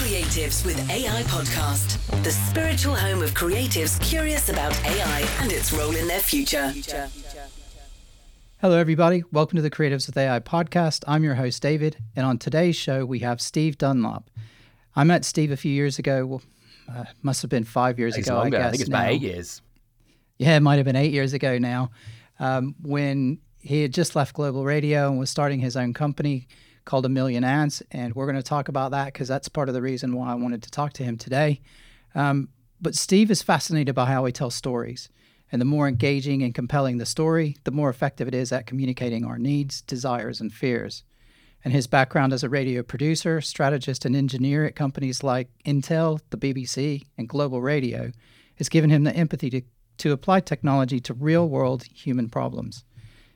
Creatives with AI podcast, the spiritual home of creatives curious about AI and its role in their future. Hello, everybody. Welcome to the Creatives with AI podcast. I'm your host, David, and on today's show, we have Steve Dunlop. I met Steve a few years ago. Well, uh, must have been five years ago. longer. I guess I think it's now. about eight years. Yeah, it might have been eight years ago now, um, when he had just left Global Radio and was starting his own company called A Million Ads. And we're going to talk about that because that's part of the reason why I wanted to talk to him today. Um, but Steve is fascinated by how we tell stories. And the more engaging and compelling the story, the more effective it is at communicating our needs, desires, and fears. And his background as a radio producer, strategist, and engineer at companies like Intel, the BBC, and Global Radio has given him the empathy to, to apply technology to real world human problems.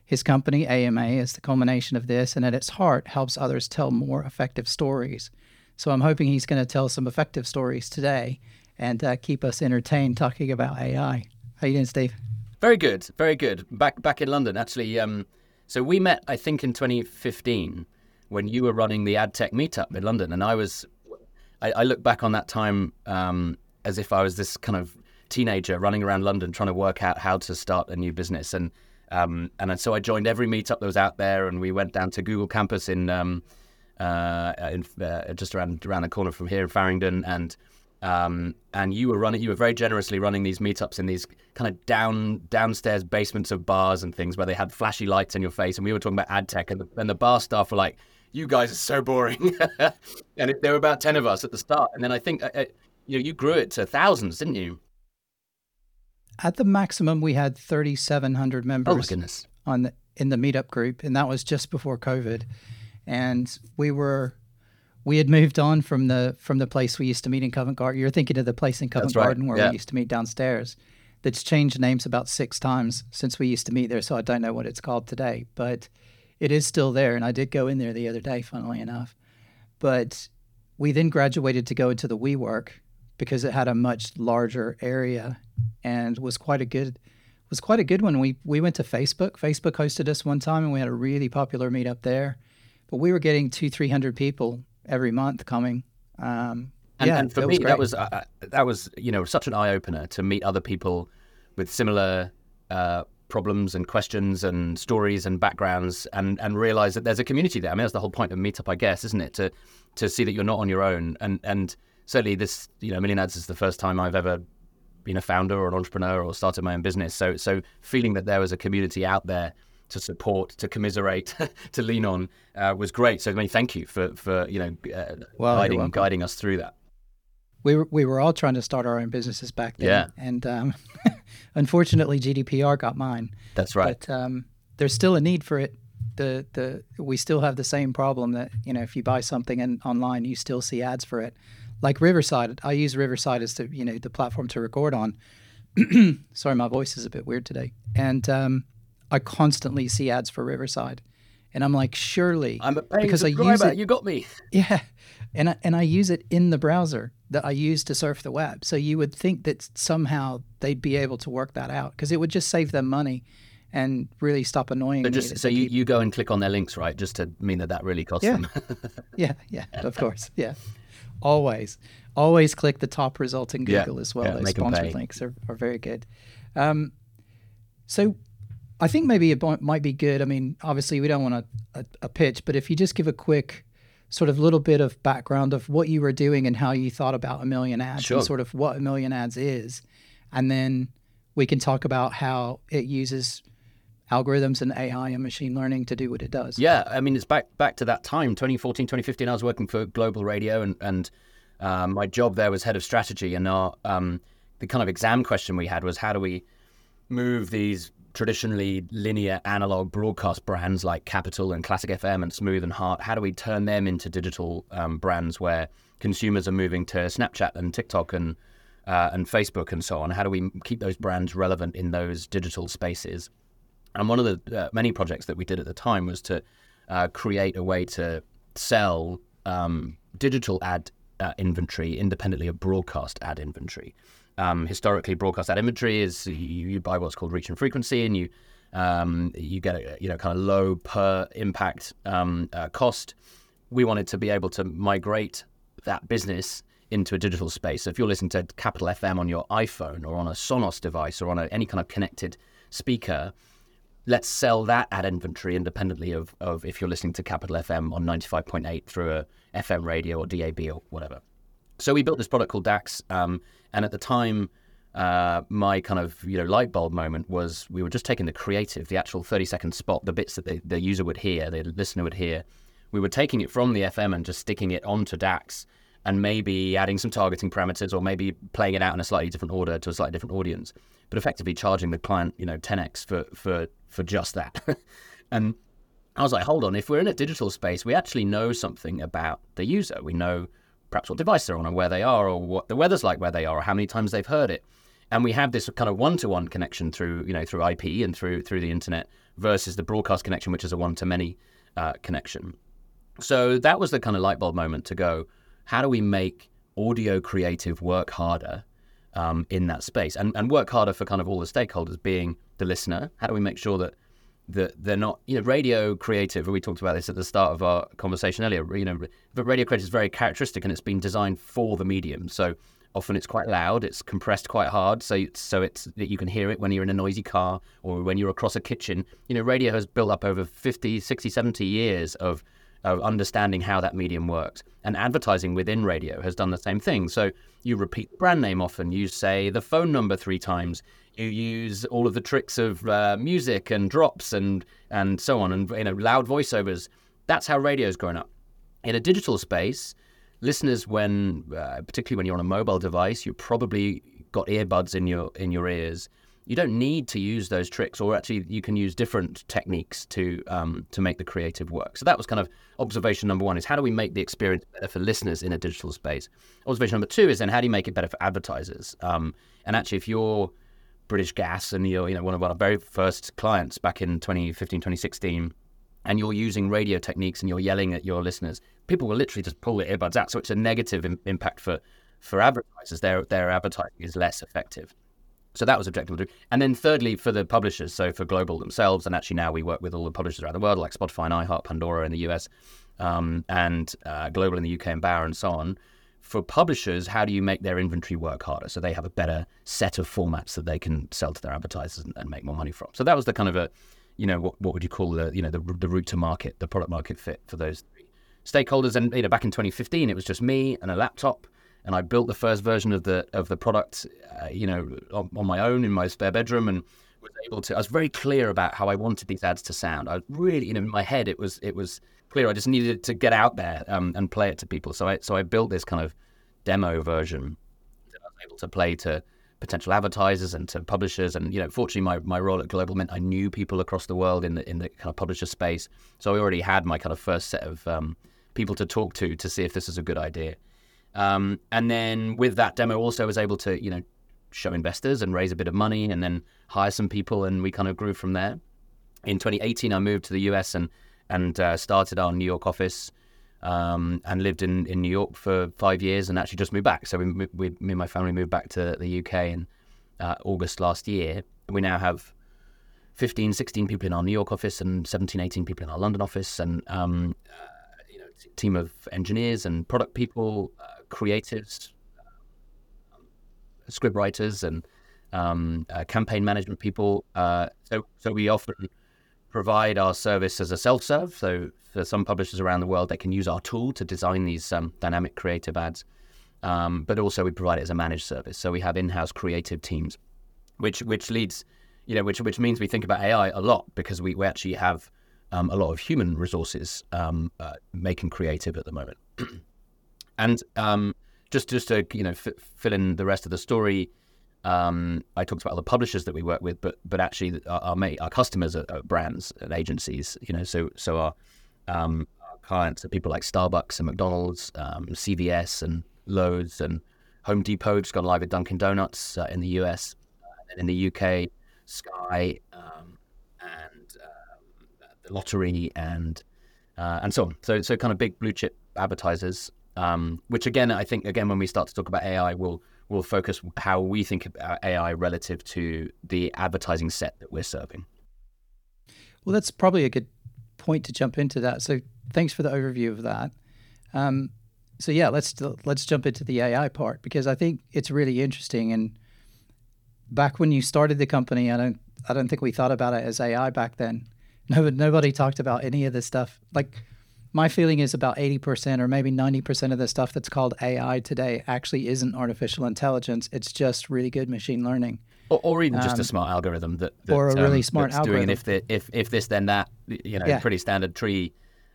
His company, AMA, is the culmination of this and at its heart helps others tell more effective stories. So I'm hoping he's going to tell some effective stories today and uh, keep us entertained talking about AI. How you doing, Steve? Very good, very good. Back back in London, actually. Um, so we met, I think, in 2015 when you were running the AdTech meetup in London, and I was. I, I look back on that time um, as if I was this kind of teenager running around London trying to work out how to start a new business, and um, and so I joined every meetup that was out there, and we went down to Google campus in, um, uh, in uh, just around around the corner from here in Farringdon, and um, and you were running, you were very generously running these meetups in these kind of down downstairs basements of bars and things where they had flashy lights in your face, and we were talking about ad tech, and the, and the bar staff were like, "You guys are so boring," and it, there were about ten of us at the start, and then I think uh, uh, you know you grew it to thousands, didn't you? At the maximum, we had 3,700 members. Oh my goodness! on the in the meetup group, and that was just before COVID. And we were we had moved on from the from the place we used to meet in Covent Garden. You're thinking of the place in Covent right, Garden where yeah. we used to meet downstairs. That's changed names about six times since we used to meet there, so I don't know what it's called today, but it is still there. And I did go in there the other day, funnily enough. But we then graduated to go into the WeWork because it had a much larger area and was quite a good was quite a good one. We we went to Facebook. Facebook hosted us one time, and we had a really popular meetup there. But we were getting two three hundred people every month coming. Um, And, yeah, and for me, great. that was uh, uh, that was you know such an eye opener to meet other people with similar uh, problems and questions and stories and backgrounds, and and realize that there's a community there. I mean, that's the whole point of Meetup, I guess, isn't it? To to see that you're not on your own, and and certainly this you know Million Ads is the first time I've ever been a founder or an entrepreneur or started my own business. So so feeling that there was a community out there to support, to commiserate, to lean on uh, was great. So I mean, thank you for for you know uh, Well, guiding guiding us through that. we were we were all trying to start our own businesses back then. Yeah. And um, unfortunately, GDPR got mine. That's right. But um, there's still a need for it. The the we still have the same problem that you know if you buy something in, online, you still see ads for it. Like Riverside, I use Riverside as the you know the platform to record on. Sorry, my voice is a bit weird today, and um, I constantly see ads for Riverside, and I'm like, surely I'm a paying because I use it. You got me. Yeah, and I, and I use it in the browser that I use to surf the web. So you would think that somehow they'd be able to work that out because it would just save them money and really stop annoying So just so you, keep- you go and click on their links, right? Just to mean that that really costs Yeah. them. yeah, yeah, of course, yeah, always, always click the top result in Yeah, Google as well. yeah, Those sponsored links are, are very good. Um, so I think maybe it might be good. I mean, obviously we don't want a, a, a pitch, but if you just give a quick sort of little bit of background of what you were doing and how you thought about a million ads Sure. and sort of what a million ads is, and then we can talk about how it uses algorithms and AI and machine learning to do what it does. Yeah, I mean, it's back back to that time, 2014, 2015. I was working for Global Radio, and and um, my job there was head of strategy. And our um, the kind of exam question we had was how do we move these traditionally linear analog broadcast brands like Capital and Classic FM and Smooth and Heart? How do we turn them into digital um, brands where consumers are moving to Snapchat and TikTok and uh, and Facebook and so on? How do we keep those brands relevant in those digital spaces? And one of the uh, many projects that we did at the time was to uh, create a way to sell um, digital ad uh, inventory independently of broadcast ad inventory. Um, historically, broadcast ad inventory is you, you buy what's called reach and frequency, and you um, you get a you know kind of low per impact um, uh, cost. We wanted to be able to migrate that business into a digital space. So if you're listening to Capital FM on your iPhone or on a Sonos device or on a, any kind of connected speaker, let's sell that ad inventory independently of, of if you're listening to Capital FM on 95.8 through a FM radio or DAB or whatever. So we built this product called DAX, um, and at the time, uh, my kind of you know light bulb moment was we were just taking the creative, the actual 30 second spot, the bits that the, the user would hear, the listener would hear. We were taking it from the FM and just sticking it onto DAX and maybe adding some targeting parameters or maybe playing it out in a slightly different order to a slightly different audience, but effectively charging the client, you know, 10x for for for just that. and I was like, hold on, if we're in a digital space, we actually know something about the user. We know perhaps what device they're on or where they are or what the weather's like where they are or how many times they've heard it. And we have this kind of one-to-one connection through, you know, through IP and through through the internet versus the broadcast connection, which is a one-to-many uh, connection. So that was the kind of light bulb moment to go, how do we make audio creative work harder um, in that space and, and work harder for kind of all the stakeholders being the listener how do we make sure that that they're not you know radio creative we talked about this at the start of our conversation earlier you know but radio creative is very characteristic and it's been designed for the medium so often it's quite loud it's compressed quite hard so so it's that you can hear it when you're in a noisy car or when you're across a kitchen you know radio has built up over 50 60 70 years of of understanding how that medium works. And advertising within radio has done the same thing. So you repeat brand name often, you say the phone number three times, you use all of the tricks of uh, music and drops and and so on, and you know loud voiceovers. That's how radio's grown up. In a digital space, listeners, when uh, particularly when you're on a mobile device, you've probably got earbuds in your in your ears you don't need to use those tricks, or actually you can use different techniques to um, to make the creative work. So that was kind of observation number one: is how do we make the experience better for listeners in a digital space? Observation number two is then how do you make it better for advertisers? Um, and actually, if you're British Gas and you're you know one of our very first clients back in 2015, 2016, and you're using radio techniques and you're yelling at your listeners, people will literally just pull their earbuds out. So it's a negative Im- impact for for advertisers. Their their advertising is less effective. So that was objective. And then thirdly, for the publishers, so for global themselves, and actually now we work with all the publishers around the world, like Spotify and iHeart, Pandora in the US, um, and uh, global in the UK and Bauer and so on. For publishers, how do you make their inventory work harder so they have a better set of formats that they can sell to their advertisers and, and make more money from? So that was the kind of a, you know, what, what would you call the, you know, the, the route to market, the product market fit for those three stakeholders. And you know, back in 2015, it was just me and a laptop and I built the first version of the of the product, uh, you know, on, on, my own in my spare bedroom, and was able to. I was very clear about how I wanted these ads to sound. I really, you know, in my head, it was it was clear. I just needed to get out there um, and play it to people. So I so I built this kind of demo version that I was able to play to potential advertisers and to publishers. And you know, fortunately, my, my role at Global meant I knew people across the world in the in the kind of publisher space. So I already had my kind of first set of um, people to talk to to see if this is a good idea. Um, and then with that demo, also was able to you know show investors and raise a bit of money, and then hire some people, and we kind of grew from there. In 2018, I moved to the US and and uh, started our New York office. Um, and lived in, in New York for five years and actually just moved back. So we, we me and my family moved back to the UK in uh, August last year. We now have 15, 16 people in our New York office and 17, 18 people in our London office and um, uh, you know, team of engineers and product people, uh, creatives, um, script writers, and um, uh, campaign management people. Uh, so, so we often provide our service as a self-serve. So for some publishers around the world, they can use our tool to design these um, dynamic creative ads. Um, but also we provide it as a managed service. So we have in-house creative teams, which which leads, you know, which which means we think about AI a lot because we, we actually have um, a lot of human resources um, uh, making creative at the moment. And um, just just to you know f- fill in the rest of the story, um, I talked about other publishers that we work with, but but actually our our, mate, our customers are, are, brands and agencies. You know, so so our, um, clients are people like Starbucks and McDonald's, um, CVS and Lowe's and Home Depot. Just gone live with Dunkin' Donuts uh, in the US, uh, and in the UK, Sky um, and um, the lottery and uh, and so on. So so kind of big blue chip advertisers um, which again, I think again when we start to talk about AI, we'll we'll focus how we think about AI relative to the advertising set that we're serving. Well, that's probably a good point to jump into that. So thanks for the overview of that. Um, so yeah, let's let's jump into the AI part because I think it's really interesting. And back when you started the company, I don't I don't think we thought about it as AI back then. No, nobody talked about any of this stuff. Like my feeling is about 80% or maybe 90% of the stuff that's called AI today actually isn't artificial intelligence. It's just really good machine learning. Or, or even just a um, smart algorithm that, that or a really um, smart algorithm. doing if the, if if this then that you know yeah. pretty standard tree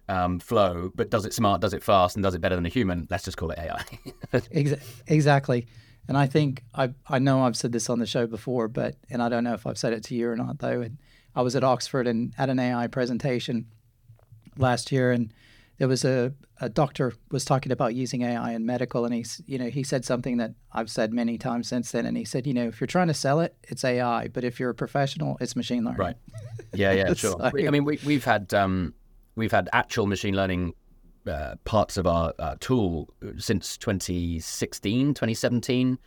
um, flow, but does it smart, does it fast, and does it better than a human? Let's just call it AI. exactly. And I think I I know I've said this on the show before, but and I don't know if I've said it to you or not though. And I was at Oxford and at an AI presentation last year, and there was a, a doctor was talking about using AI in medical, and he's you know he said something that I've said many times since then, and he said you know if you're trying to sell it, it's AI, but if you're a professional, it's machine learning. Right. Yeah, yeah, sure. so, I mean, we, we've had um, we've had actual machine learning uh, parts of our uh, tool since 2016, 2017.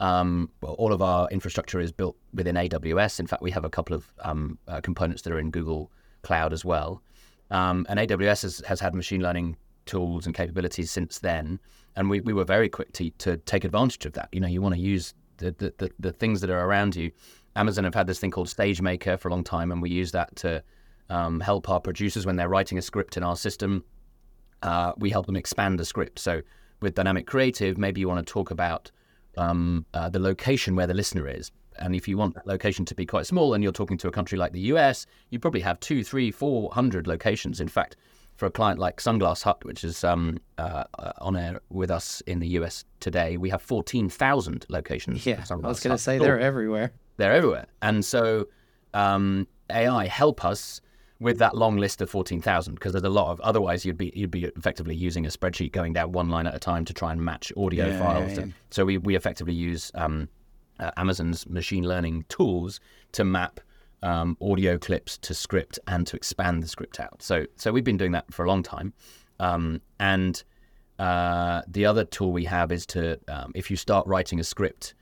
Um, well, all of our infrastructure is built within AWS. In fact, we have a couple of um, uh, components that are in Google Cloud as well. Um, and AWS has, has, had machine learning tools and capabilities since then. And we, we were very quick to, to take advantage of that. You know, you want to use the, the, the, the things that are around you. Amazon have had this thing called SageMaker for a long time, and we use that to um, help our producers when they're writing a script in our system. Uh, we help them expand the script. So with Dynamic Creative, maybe you want to talk about um, uh, the location where the listener is. And if you want that location to be quite small and you're talking to a country like the US, you probably have two, three, four hundred locations. In fact, for a client like Sunglass Hut, which is um, uh, on air with us in the US today, we have 14,000 locations. Yeah, I was going to say they're everywhere. They're everywhere. And so um, AI help us with that long list of 14,000 because there's a lot of otherwise you'd be you'd be effectively using a spreadsheet going down one line at a time to try and match audio yeah, files. Yeah, yeah. So we, we effectively use um, uh, Amazon's machine learning tools to map um, audio clips to script and to expand the script out. So so we've been doing that for a long time. Um, and uh, the other tool we have is to um, if you start writing a script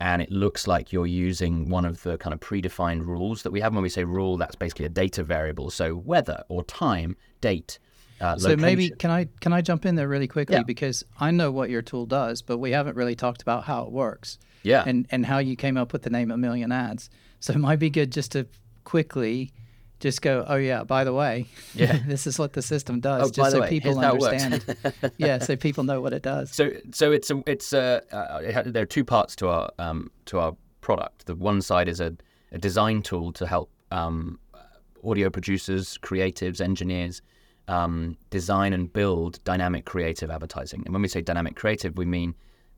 and it looks like you're using one of the kind of predefined rules that we have. When we say rule, that's basically a data variable. So weather or time, date. Uh, so maybe can I can I jump in there really quickly yeah. because I know what your tool does, but we haven't really talked about how it works. Yeah. And and how you came up with the name A Million Ads. So it might be good just to quickly just go, oh yeah, by the way, yeah, this is what the system does, oh, just so way, people understand. yeah, so people know what it does. So so it's a, it's a, uh, it there are two parts to our um, to our product. The one side is a, a design tool to help um, audio producers, creatives, engineers um, design and build dynamic creative advertising. And when we say dynamic creative, we mean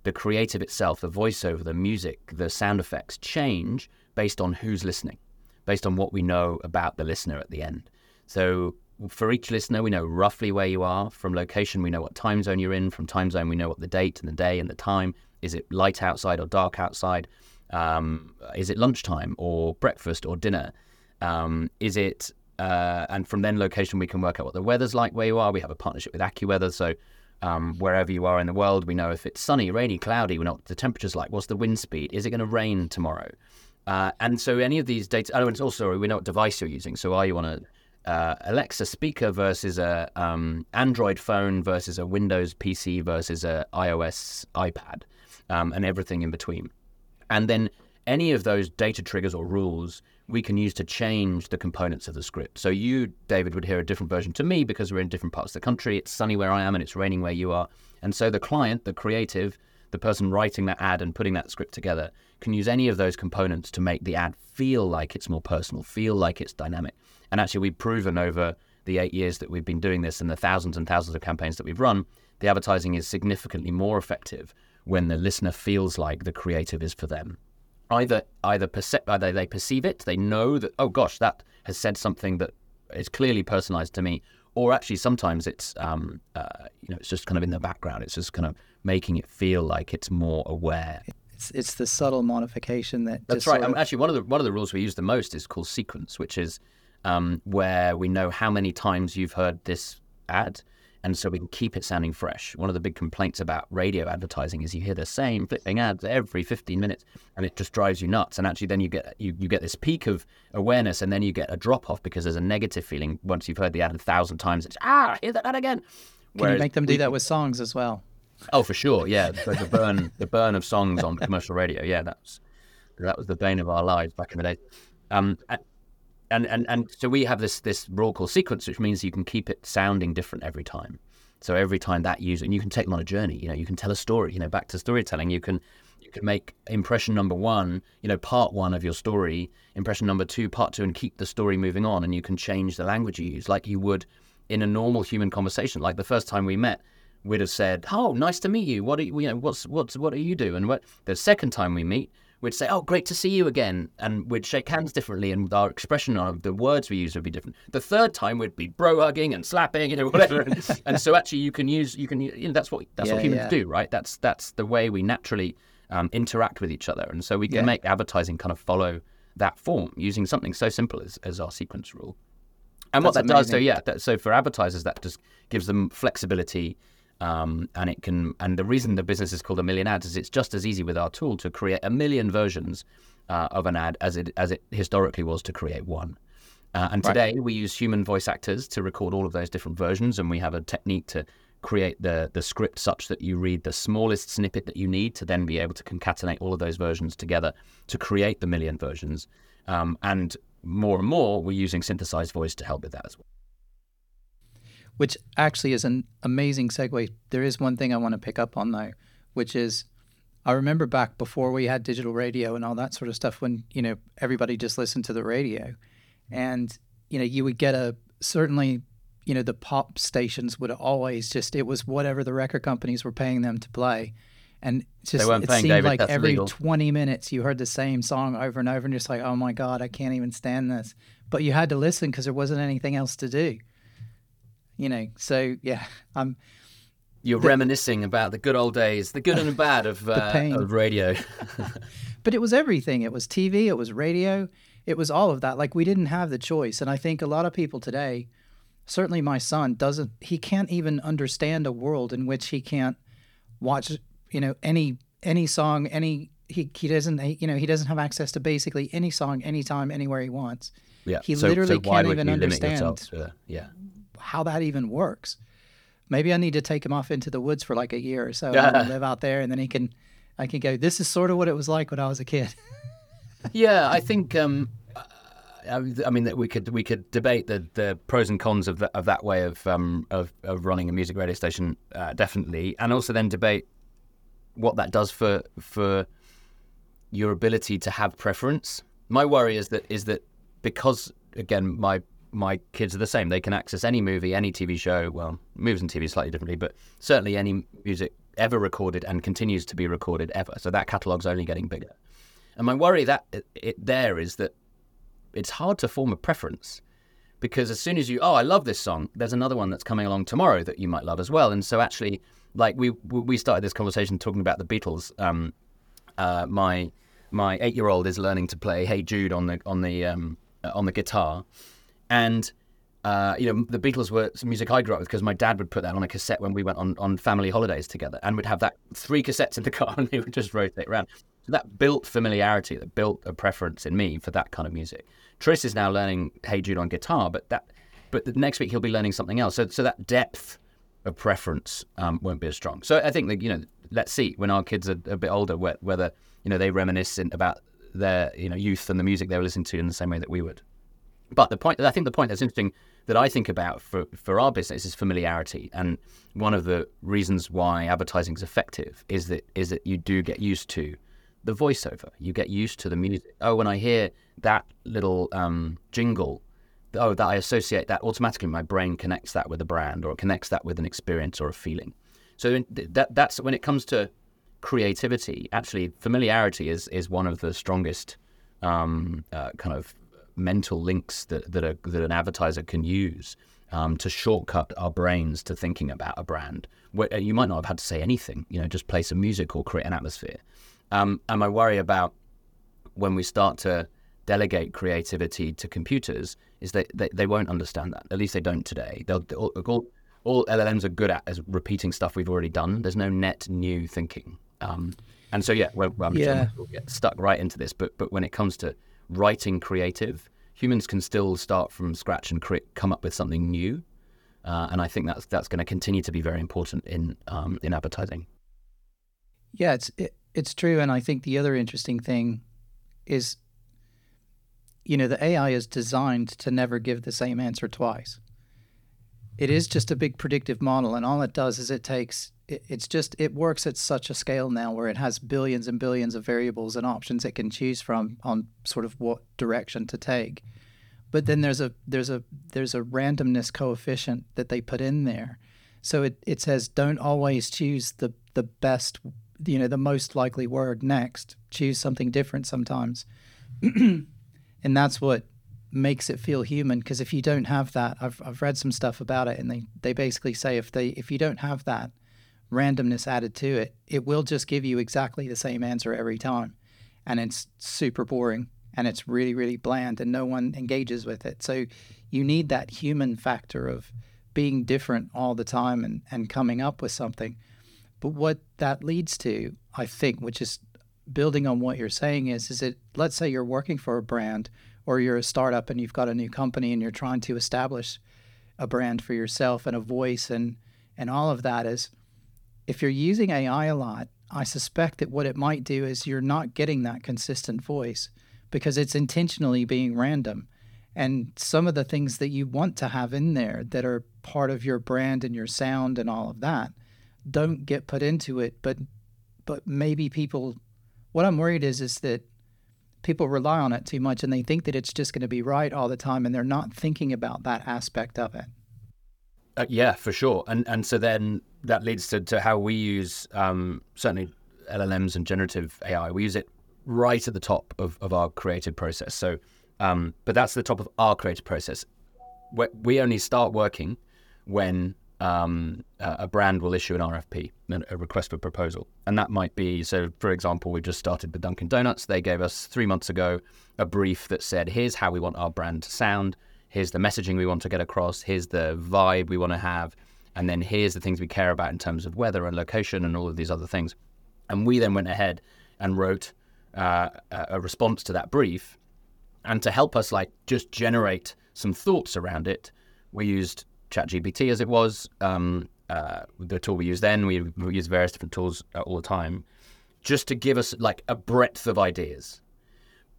the creative itself, the voiceover, the music, the sound effects change based on who's listening based on what we know about the listener at the end. So for each listener, we know roughly where you are. From location, we know what time zone you're in. From time zone, we know what the date and the day and the time. Is it light outside or dark outside? Um, is it lunchtime or breakfast or dinner? Um, is it, uh, and from then location, we can work out what the weather's like where you are. We have a partnership with AccuWeather. So um, wherever you are in the world, we know if it's sunny, rainy, cloudy, we know the temperature's like. What's the wind speed? Is it going to rain tomorrow? Uh, and so any of these data, oh, and also we know what device you're using. So are you on a uh, Alexa speaker versus a um, Android phone versus a Windows PC versus a iOS iPad, um, and everything in between. And then any of those data triggers or rules we can use to change the components of the script. So you, David, would hear a different version to me because we're in different parts of the country. It's sunny where I am and it's raining where you are. And so the client, the creative, the person writing that ad and putting that script together can use any of those components to make the ad feel like it's more personal, feel like it's dynamic. And actually, we've proven over the eight years that we've been doing this and the thousands and thousands of campaigns that we've run, the advertising is significantly more effective when the listener feels like the creative is for them. Either either, perce- either they perceive it, they know that oh gosh, that has said something that is clearly personalized to me, or actually sometimes it's um, uh, you know it's just kind of in the background. It's just kind of making it feel like it's more aware. It's, it's the subtle modification that. That's right. Of... Actually, one of the one of the rules we use the most is called sequence, which is um, where we know how many times you've heard this ad, and so we can keep it sounding fresh. One of the big complaints about radio advertising is you hear the same flipping ads every 15 minutes, and it just drives you nuts. And actually, then you get you, you get this peak of awareness, and then you get a drop off because there's a negative feeling once you've heard the ad a thousand times. It's ah, hear that ad again. Can Whereas you make them do we, that with songs as well? Oh, for sure, yeah. The, the burn, the burn of songs on commercial radio. Yeah, that's that was the bane of our lives back in the day. Um, and and and so we have this this raw call sequence, which means you can keep it sounding different every time. So every time that user, and you can take them on a journey. You know, you can tell a story. You know, back to storytelling. You can you can make impression number one, you know, part one of your story, impression number two, part two, and keep the story moving on. And you can change the language you use, like you would in a normal human conversation. Like the first time we met, we'd have said, "Oh, nice to meet you. What are you, you know? What's what's what do you do?" And what the second time we meet, we'd say, "Oh, great to see you again," and we'd shake hands differently, and our expression of the words we use would be different. The third time we'd be bro hugging and slapping, you know, whatever. and, and so actually, you can use you can you know, that's what that's Yeah, what humans yeah. do, right? That's that's the way we naturally um, interact with each other, and so we can Yeah. make advertising kind of follow that form using something so simple as, as our sequence rule. And what That's that does, so yeah, that, so for advertisers, that just gives them flexibility, um, and it can. And the reason the business is called a million ads is it's just as easy with our tool to create a million versions uh, of an ad as it as it historically was to create one. Uh, and Right. today we use human voice actors to record all of those different versions, and we have a technique to create the the script such that you read the smallest snippet that you need to then be able to concatenate all of those versions together to create the million versions. Um, and more and more, we're using synthesized voice to help with that as well. Which actually is an amazing segue. There is one thing I want to pick up on though, which is I remember back before we had digital radio and all that sort of stuff when, you know, everybody just listened to the radio. And, you know, you would get a certainly, you know, the pop stations would always just it was whatever the record companies were paying them to play. And just it seemed David, like every illegal. 20 minutes you heard the same song over and over and just like, oh my God, I can't even stand this. But you had to listen because there wasn't anything else to do you know so yeah i'm You're reminiscing about the good old days, the good and the bad of, uh, of radio. but it was everything it was tv it was radio it was all of that like we didn't have the choice and i think a lot of people today certainly my son doesn't he can't even understand a world in which he can't watch you know any any song any he, he doesn't he, you know he doesn't have access to basically any song anytime anywhere he wants yeah. He so, literally so can't even understand. yeah. How that even works. Maybe I need to take him off into the woods for like a year or so and live out there, and then he can, I can go. This is sort of what it was like when I was a kid. Yeah, I think. Um, uh, I mean, that we could we could debate the, the pros and cons of that, of that way of um, of, of running a music radio station, uh, definitely, and also then debate what that does for for your ability to have preference. My worry is that is that because again my my kids are the same. They can access any movie, any TV show. Well, movies and TV slightly differently, but certainly any music ever recorded and continues to be recorded ever. So that catalogue's only getting bigger. And my worry that it, it there is that it's hard to form a preference because as soon as you oh I love this song, there's another one that's coming along tomorrow that you might love as well. And so actually, like we we started this conversation talking about the Beatles. Um, uh, my my eight year old is learning to play Hey Jude on the on the um, uh, on the guitar, and uh, you know the Beatles were some music I grew up with because my dad would put that on a cassette when we went on, on family holidays together, and we'd have that three cassettes in the car, and they would just rotate around. So that built familiarity, that built a preference in me for that kind of music. Tris is now learning Hey Jude on guitar, but that but the next week he'll be learning something else. So so that depth of preference um, won't be as strong. So I think that you know, let's see when our kids are a bit older whe- whether you know they reminisce in, about their you know youth and the music they were listening to in the same way that we would. But the point, I think, the point that's interesting that I think about for for our business is familiarity, and one of the reasons why advertising is effective is that is that you do get used to the voiceover. You get used to the music. Oh, when I hear that little um, jingle, oh, that I associate that automatically. My brain connects that with a brand, or it connects that with an experience or a feeling. So that that's when it comes to creativity. Actually, familiarity is is one of the strongest um, uh, kind of mental links that that, a, that an advertiser can use um, to shortcut our brains to thinking about a brand. Where you might not have had to say anything, you know, just play some music or create an atmosphere. Um, and my worry about when we start to delegate creativity to computers is that they, they won't understand that. At least they don't today. They'll all, all, all LLMs are good at is repeating stuff we've already done. There's no net new thinking. Um, and so yeah, well, I'm sure we'll get stuck right into this. But but when it comes to writing creative, humans can still start from scratch and create, come up with something new. uh, and I think that's that's going to continue to be very important in um, in advertising. Yeah, it's it, it's true, and I think the other interesting thing is, you know, the AI is designed to never give the same answer twice. It is just a big predictive model, and all it does is it takes it, it's just it works at such a scale now where it has billions and billions of variables and options it can choose from on sort of what direction to take. But then there's a there's a there's a randomness coefficient that they put in there. So it, it says don't always choose the the best you know the most likely word next. Choose something different sometimes. And that's what makes it feel human because if you don't have that I've, I've read some stuff about it and they, they basically say if they if you don't have that randomness added to it it will just give you exactly the same answer every time. And it's super boring and it's really really bland and no one engages with it. So you need that human factor of being different all the time and, and coming up with something. But what that leads to i think which is building on what you're saying is is it let's say you're working for a brand or you're a startup and you've got a new company and you're trying to establish a brand for yourself and a voice and and all of that is if you're using ai a lot i suspect that what it might do is you're not getting that consistent voice because it's intentionally being random. And some of the things that you want to have in there that are part of your brand and your sound and all of that don't get put into it. But but maybe people what I'm worried is is that people rely on it too much and they think that it's just going to be right all the time and they're not thinking about that aspect of it. Uh, yeah, for sure. And and so then that leads to, to how we use um, certainly LLMs and generative AI. We use it right at the top of, of our creative process. So, um, but that's the top of our creative process. we we only start working when um, a brand will issue an RFP, a request for proposal. And that might be so, for example, we just started with Dunkin' Donuts. They gave us three months ago a brief that said, here's how we want our brand to sound, here's the messaging we want to get across, here's the vibe we want to have, and then here's the things we care about in terms of weather and location and all of these other things. And we then went ahead and wrote uh, a response to that brief. And to help us like just generate some thoughts around it, we used ChatGPT as it was. Um, uh, the tool we use then, we, we use various different tools uh, all the time, just to give us like a breadth of ideas.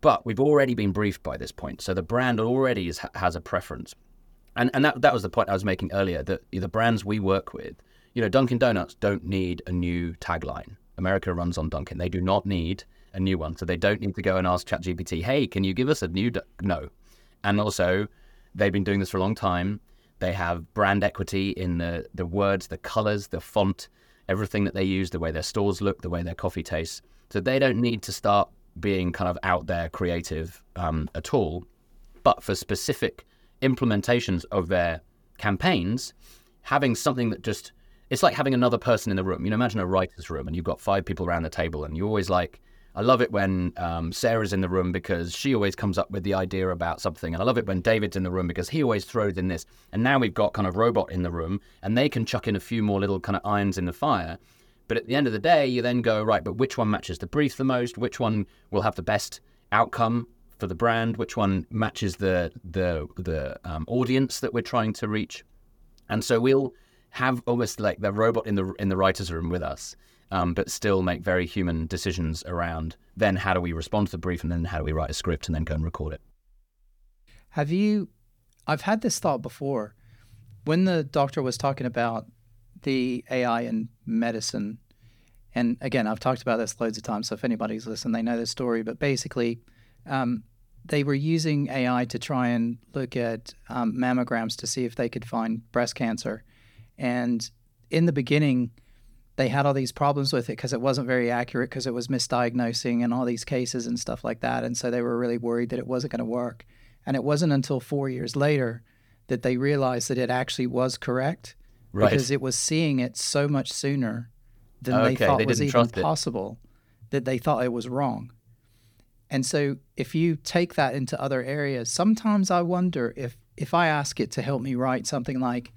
But we've already been briefed by this point, so the brand already is, has a preference, and and that that was the point I was making earlier. That the brands we work with, you know, Dunkin' Donuts don't need a new tagline. America runs on Dunkin'. They do not need a new one. So they don't need to go and ask ChatGPT, hey, can you give us a new? No. And also, they've been doing this for a long time. They have brand equity in the, the words, the colors, the font, everything that they use, the way their stores look, the way their coffee tastes. So they don't need to start being kind of out there creative um, at all. But for specific implementations of their campaigns, having something that just it's like having another person in the room. You know, imagine a writer's room and you've got five people around the table and you're always like, I love it when um, Sarah's in the room because she always comes up with the idea about something. And I love it when David's in the room because he always throws in this. And now we've got kind of robot in the room and they can chuck in a few more little kind of irons in the fire. But at the end of the day, you then go, right, but which one matches the brief the most? Which one will have the best outcome for the brand? Which one matches the the the um, audience that we're trying to reach? And so we'll have almost like the robot in the in the writer's room with us um, but still make very human decisions around then how do we respond to the brief and then how do we write a script and then go and record it. Have you? I've had this thought before. When the doctor was talking about the AI in medicine, and again, I've talked about this loads of times, so if anybody's listened, they know the story, but basically, um, they were using AI to try and look at um, mammograms to see if they could find breast cancer. And in the beginning, they had all these problems with it because it wasn't very accurate because it was misdiagnosing and all these cases and stuff like that. And so they were really worried that it wasn't going to work. And it wasn't until four years later that they realized that it actually was correct right. because it was seeing it so much sooner than okay, they thought they was even possible that they thought it was wrong. And so if you take that into other areas, sometimes I wonder if if I ask it to help me write something like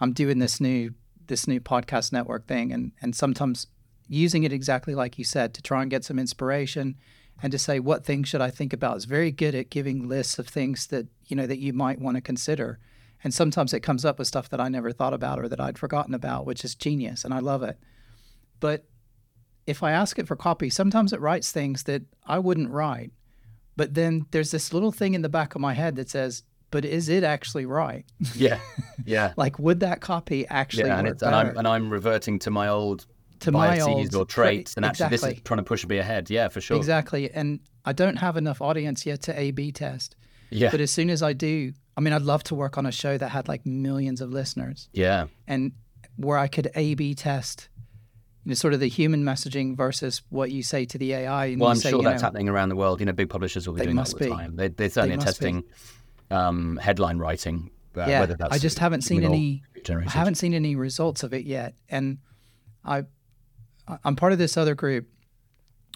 I'm doing this new this new podcast network thing and and sometimes using it exactly like you said to try and get some inspiration and to say what things should I think about is very good at giving lists of things that you know that you might want to consider And sometimes it comes up with stuff that I never thought about or that I'd forgotten about, which is genius, and I love it. But if I ask it for copy, sometimes it writes things that I wouldn't write. But then there's this little thing in the back of my head that says, but is it actually right? Yeah, yeah. like, would that copy actually yeah, and, work and? I'm and I'm reverting to my old To my old or traits, and actually this is trying to push me ahead. Yeah, for sure. Exactly. And I don't have enough audience yet to A B test. Yeah, But as soon as I do, I mean, I'd love to work on a show that had like millions of listeners yeah, and where I could A B test, you know, sort of the human messaging versus what you say to the AI. And Well, I'm say, sure that's know, happening around the world. You know, big publishers will be They doing that all the be. time. They, they're certainly must testing um, headline writing. Uh, Yeah, whether that's I just haven't seen any. I haven't seen any results of it yet, and I, I'm part of this other group,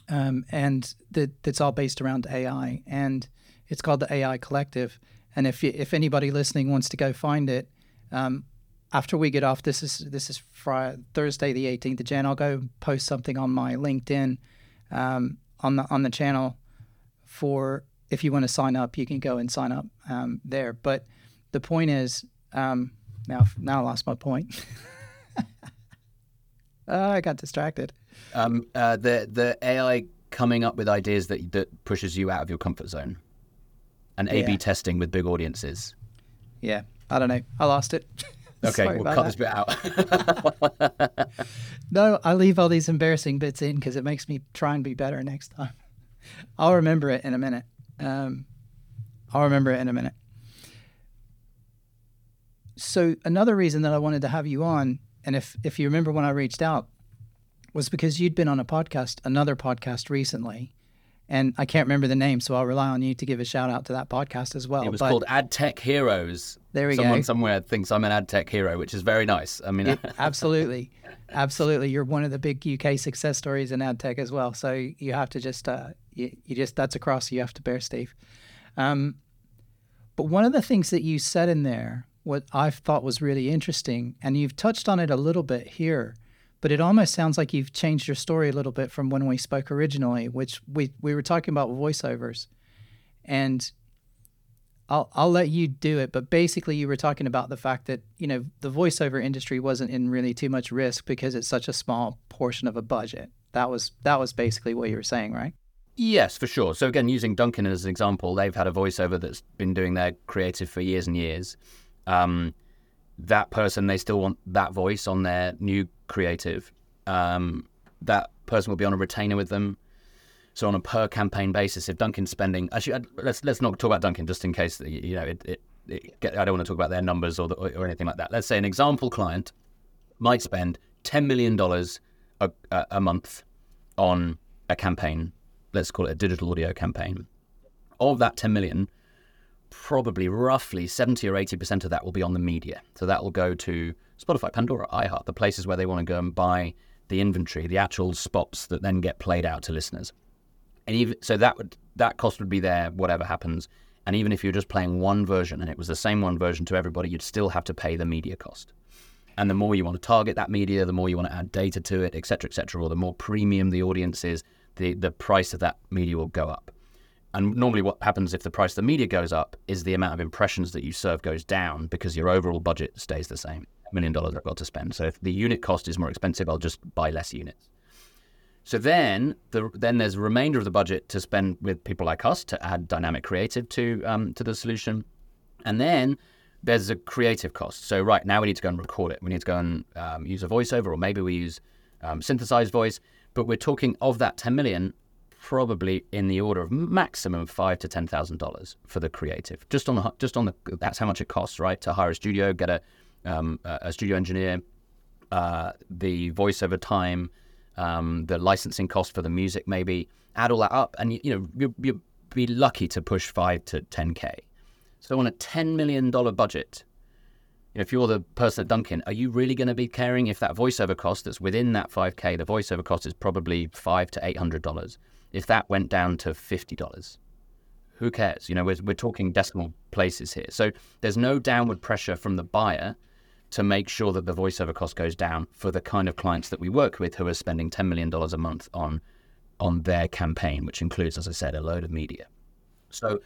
um, and that that's all based around AI, and it's called the AI Collective. And if if anybody listening wants to go find it, um, after we get off, this is this is Friday, Thursday the 18th of Jan. I'll go post something on my LinkedIn, um, on the on the channel, for if you want to sign up, you can go and sign up um, there. But the point is, um, now now I lost my point. oh, I got distracted. Um, uh, the the AI coming up with ideas that that pushes you out of your comfort zone, and A/B Yeah. testing with big audiences. Yeah, I don't know. I lost it. Okay, we'll cut that. this bit out. No, I leave all these embarrassing bits in because it makes me try and be better next time. I'll remember it in a minute. Um, I'll remember it in a minute. So another reason that I wanted to have you on, and if if you remember when I reached out, was because you'd been on a podcast, another podcast recently, and I can't remember the name, so I'll rely on you to give a shout out to that podcast as well. it was But called Ad Tech Heroes. There we Someone go. Someone somewhere thinks I'm an ad tech hero, which is very nice. I mean, absolutely, absolutely. You're one of the big UK success stories in ad tech as well. So you have to just, uh, you, you just that's a cross you have to bear, Steve. Um, but one of the things that you said in there, what I thought was really interesting, and you've touched on it a little bit here, but it almost sounds like you've changed your story a little bit from when we spoke originally, which we we were talking about voiceovers, and I'll I'll let you do it, but basically you were talking about the fact that you know the voiceover industry wasn't in really too much risk because it's such a small portion of a budget. That was that was basically what you were saying, right? Yes, for sure. So again, using Dunkin' as an example, they've had a voiceover that's been doing their creative for years and years. Um, that person, they still want that voice on their new creative. Um, that person will be on a retainer with them. So on a per campaign basis, if Dunkin's spending, actually, let's let's not talk about Dunkin' just in case you know it. it, it I don't want to talk about their numbers or, the, or anything like that. Let's say an example client might spend ten million dollars a, a month on a campaign. Let's call it a digital audio campaign. Of that ten million, probably roughly 70 or 80% of that will be on the media. So that will go to Spotify, Pandora, iHeart, the places where they want to go and buy the inventory, the actual spots that then get played out to listeners. And even so that would that cost would be there whatever happens. And even if you're just playing one version and it was the same one version to everybody, you'd still have to pay the media cost. And the more you want to target that media, the more you want to add data to it, et cetera, et cetera, or the more premium the audience is, the, the price of that media will go up. And normally, what happens if the price of the media goes up is the amount of impressions that you serve goes down because your overall budget stays the same. Million dollars I've got to spend. So if the unit cost is more expensive, I'll just buy less units. So then, the, then there's a remainder of the budget to spend with people like us to add dynamic creative to um, to the solution, and then there's a creative cost. So right now we need to go and record it. We need to go and um, use a voiceover, or maybe we use um, synthesized voice. But we're talking of that 10 million, probably in the order of maximum five to ten thousand dollars for the creative. Just on the just on the that's how much it costs, right? To hire a studio, get a um, a studio engineer, uh, the voiceover time, um, the licensing cost for the music, maybe add all that up, and you, you know you you'd be lucky to push five to ten k. So on a ten million dollar budget, if you're the person at Dunkin', are you really going to be caring if that voiceover cost that's within that five k, the voiceover cost is probably five to eight hundred dollars. If that went down to fifty dollars, who cares? You know, we're, we're talking decimal places here. So there's no downward pressure from the buyer to make sure that the voiceover cost goes down for the kind of clients that we work with who are spending $10 million a month on on their campaign, which includes, as I said, a load of media. So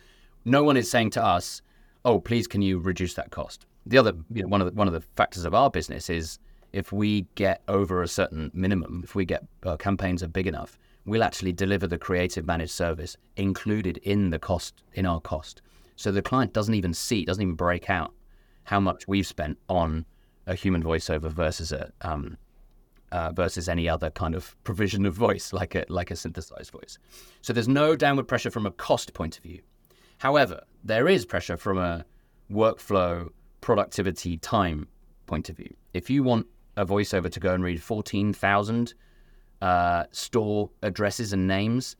no one is saying to us, oh, please, can you reduce that cost? the other you know, one of the, one of the factors of our business is if we get over a certain minimum, if we get uh, campaigns are big enough, we'll actually deliver the creative managed service included in the cost in our cost. So the client doesn't even see, doesn't even break out how much we've spent on a human voiceover versus a um, uh, versus any other kind of provision of voice, like a like a synthesized voice. So there's no downward pressure from a cost point of view. However, there is pressure from a workflow, productivity, time point of view. If you want a voiceover to go and read 14,000 uh, store addresses and names,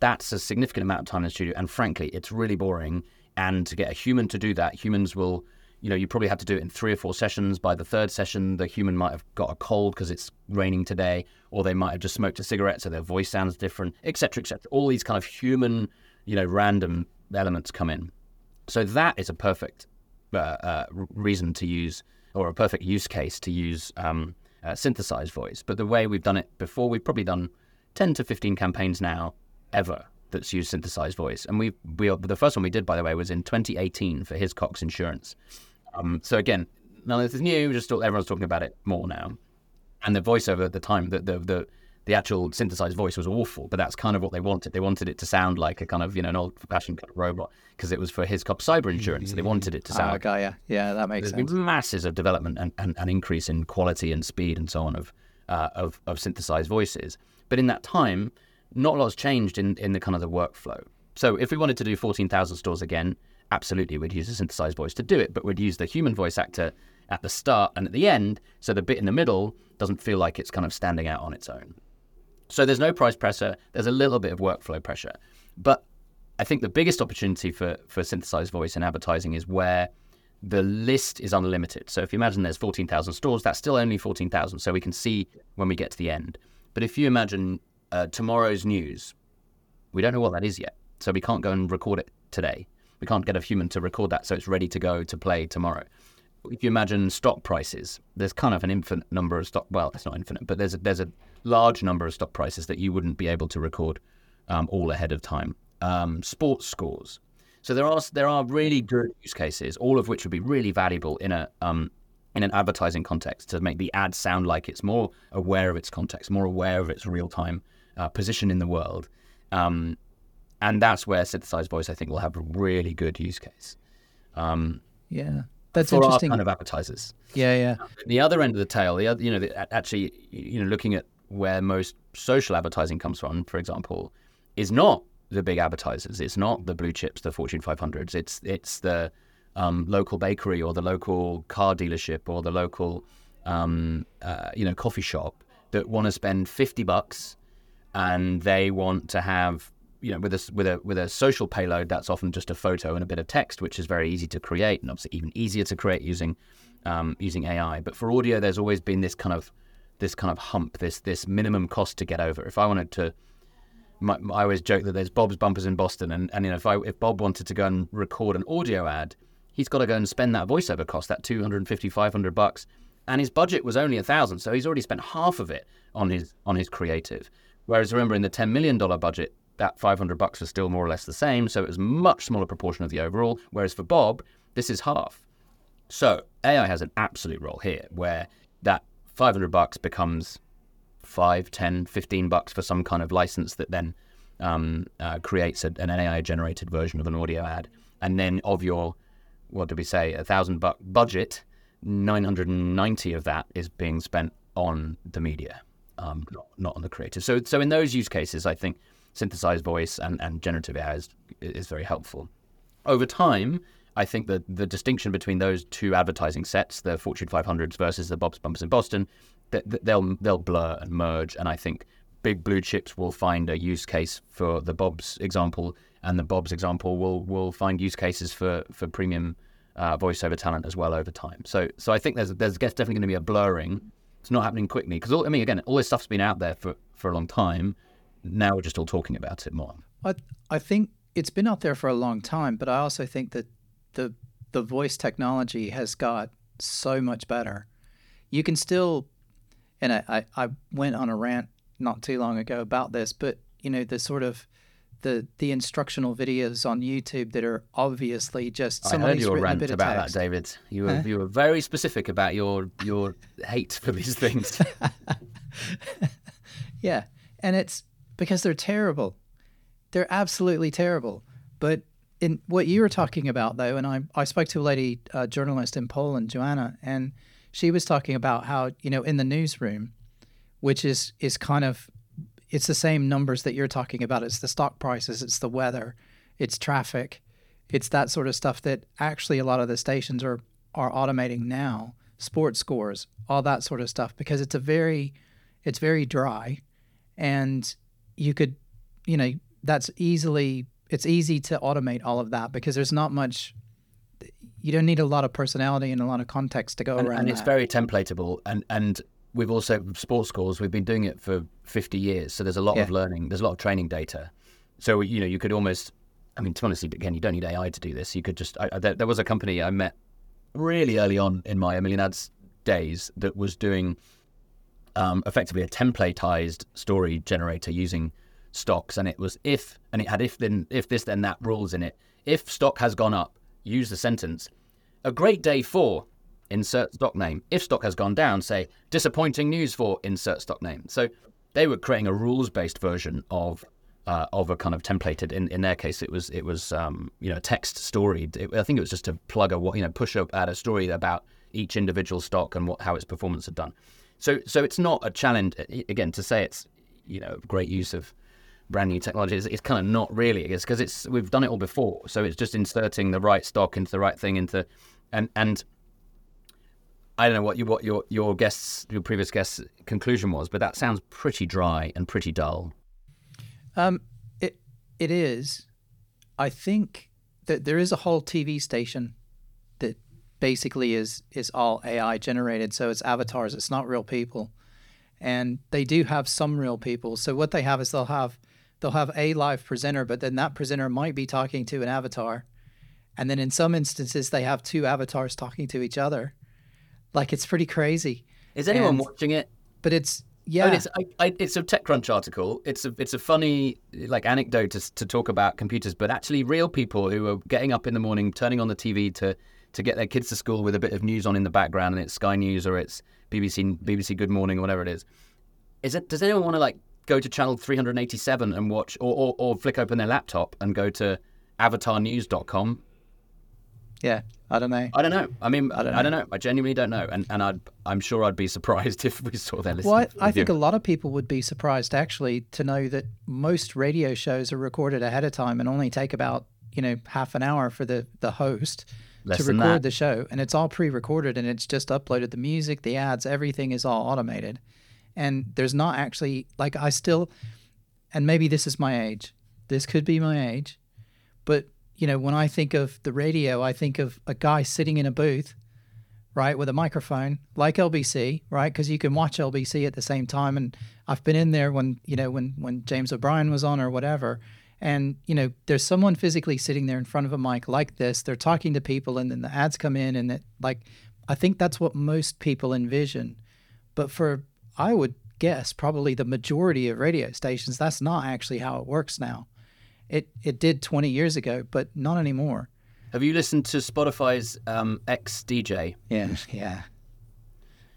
that's a significant amount of time in the studio. And frankly, it's really boring. And to get a human to do that, humans will you know, you probably have to do it in three or four sessions. By the third session, the human might have got a cold because it's raining today, or they might have just smoked a cigarette, so their voice sounds different, etc., etc. All these kind of human, you know, random elements come in. So that is a perfect uh, uh, reason to use, or a perfect use case to use um, uh, synthesized voice. But the way we've done it before, we've probably done 10 to 15 campaigns now, ever that's used synthesized voice. And we, we the first one we did, by the way, was in 2018 for Hiscox Insurance. Um, so again, none of this is new. Just everyone's talking about it more now. And the voiceover at the time, the the the, the actual synthesized voice was awful, but that's kind of what they wanted. They wanted it to sound like a kind of you know an old-fashioned kind of robot because it was for Hiscox cyber insurance. Mm-hmm. They wanted it to sound. Oh, okay, yeah, yeah, that makes There's sense. Masses of development and, and, and increase in quality and speed and so on of uh, of of synthesized voices. But in that time, not a lot's changed in in the kind of the workflow. So if we wanted to do 14,000 stores again, absolutely we'd use a synthesized voice to do it, but we'd use the human voice actor at the start and at the end, so the bit in the middle doesn't feel like it's kind of standing out on its own. So there's no price pressure, there's a little bit of workflow pressure. But I think the biggest opportunity for, for synthesized voice in advertising is where the list is unlimited. So if you imagine there's 14,000 stores, that's still only 14,000. So we can see when we get to the end. But if you imagine uh, tomorrow's news, we don't know what that is yet. So we can't go and record it today. We can't get a human to record that so it's ready to go to play tomorrow. If you imagine stock prices, there's kind of an infinite number of stock. Well, it's not infinite, but there's a, there's a large number of stock prices that you wouldn't be able to record um, all ahead of time. Um, sports scores. So there are there are really good use cases, all of which would be really valuable in a um, in an advertising context to make the ad sound like it's more aware of its context, more aware of its real time uh, position in the world. Um, and that's where synthesized voice I think will have a really good use case. Um, yeah, that's for interesting. our kind of advertisers. Yeah, yeah. The other end of the tail, the other, you know, the, actually, you know, looking at where most social advertising comes from, for example, is not the big advertisers. It's not the blue chips, the Fortune 500s. It's it's the um, local bakery or the local car dealership or the local, um, uh, you know, coffee shop that want to spend 50 bucks and they want to have you know, with a with a with a social payload, that's often just a photo and a bit of text, which is very easy to create, and obviously even easier to create using um, using AI. But for audio, there's always been this kind of this kind of hump, this this minimum cost to get over. If I wanted to, my, I always joke that there's Bob's Bumpers in Boston, and, and you know, if I if Bob wanted to go and record an audio ad, he's got to go and spend that voiceover cost, that 250, 500 bucks, and his budget was only a thousand, so he's already spent half of it on his on his creative. Whereas remember, in the ten million dollar budget, that 500 bucks was still more or less the same, so it was much smaller proportion of the overall. Whereas for Bob, this is half. So AI has an absolute role here, where that 500 bucks becomes 5, 10, 15 bucks for some kind of license that then um, uh, creates a, an AI generated version of an audio ad. And then of your, what did we say, a thousand buck budget, 990 of that is being spent on the media, um, not, not on the creative. So, so in those use cases, I think synthesized voice and, and generative AI is, is very helpful. Over time, I think that the distinction between those two advertising sets, the Fortune 500s versus the Bob's Bumpers in Boston, they'll they'll blur and merge. And I think big blue chips will find a use case for the Bob's example, and the Bob's example will will find use cases for for premium uh, voiceover talent as well over time. So so I think there's there's definitely going to be a blurring. It's not happening quickly because I mean again all this stuff's been out there for for a long time now we're just all talking about it more. I I think it's been out there for a long time, but I also think that the the voice technology has got so much better. You can still, and I, I, I went on a rant not too long ago about this, but you know the sort of the the instructional videos on YouTube that are obviously just I heard your rant a bit about that, David. You were you were very specific about your your hate for these things. Yeah, and it's because they're terrible. They're absolutely terrible. But in what you were talking about, though, and I I spoke to a lady uh, journalist in Poland, Joanna, and she was talking about how you know in the newsroom, which is is kind of it's the same numbers that you're talking about. It's the stock prices, it's the weather, it's traffic, it's that sort of stuff that actually a lot of the stations are are automating now. Sports scores, all that sort of stuff, because it's a very it's very dry, and you could, you know, that's easily it's easy to automate all of that because there's not much. You don't need a lot of personality and a lot of context to go and, around. and it's that. very templatable and and we've also sports scores we've been doing it for 50 years so there's a lot of learning there's a lot of training data so you know you could almost i mean to be honest again you don't need ai to do this you could just I, I, there, there was a company i met really early on in my a million ads days that was doing um, effectively a templatized story generator using stocks and it was if and it had if then if this then that rules in it. If stock has gone up use the sentence a great day for insert stock name. If stock has gone down say disappointing news for insert stock name. So they were creating a rules based version of uh, of a kind of templated. In, in their case it was it was um, you know text story It- I think it was just to plug a you know push up at a story about each individual stock and what how its performance had done so so it's not a challenge again to say it's you know great use of brand new technology. It's, kind of not really it's because it's we've done it all before. So it's just inserting the right stock into the right thing into and and I don't know what you what your your guests your previous guest's conclusion was but that sounds pretty dry and pretty dull. Um, it it is. I think that there is a whole TV station basically is is all AI generated. So it's avatars. It's not real people, and they do have some real people. So what they have is they'll have they'll have a live presenter, but then that presenter might be talking to an avatar, and then in some instances they have two avatars talking to each other. Like it's pretty crazy. is anyone And- watching it But it's I yeah. mean, it's, I, I, it's a TechCrunch article. It's a it's a funny like anecdote to, to talk about computers, but actually real people who are getting up in the morning, turning on the TV to to get their kids to school with a bit of news on in the background, and it's Sky News or it's BBC BBC Good Morning or whatever it is. Is it? Does anyone want to like go to channel 387 and watch, or, or, or flick open their laptop and go to avatarnews.com yeah. I don't know. I don't know. I mean, I don't I don't, know. I genuinely don't know, and and I'd, I'm sure I'd be surprised if we saw their list. Well, I, I think a lot of people would be surprised actually to know that most radio shows are recorded ahead of time and only take about you know half an hour for the the host Less to record the show, and it's all pre-recorded and it's just uploaded. The music, the ads, everything is all automated, and there's not actually like I still, and maybe this is my age. This could be my age, but you know when I think of the radio, I think of a guy sitting in a booth right, with a microphone, like LBC, right? Because you can watch LBC at the same time. And I've been in there when you know when when James O'Brien was on or whatever, and you know there's someone physically sitting there in front of a mic like this. They're talking to people, and then the ads come in, and it like I think that's what most people envision. But for I would guess probably the majority of radio stations, that's not actually how it works now. It it did 20 years ago, but not anymore. Have you listened to Spotify's um, X DJ? Yeah, yeah,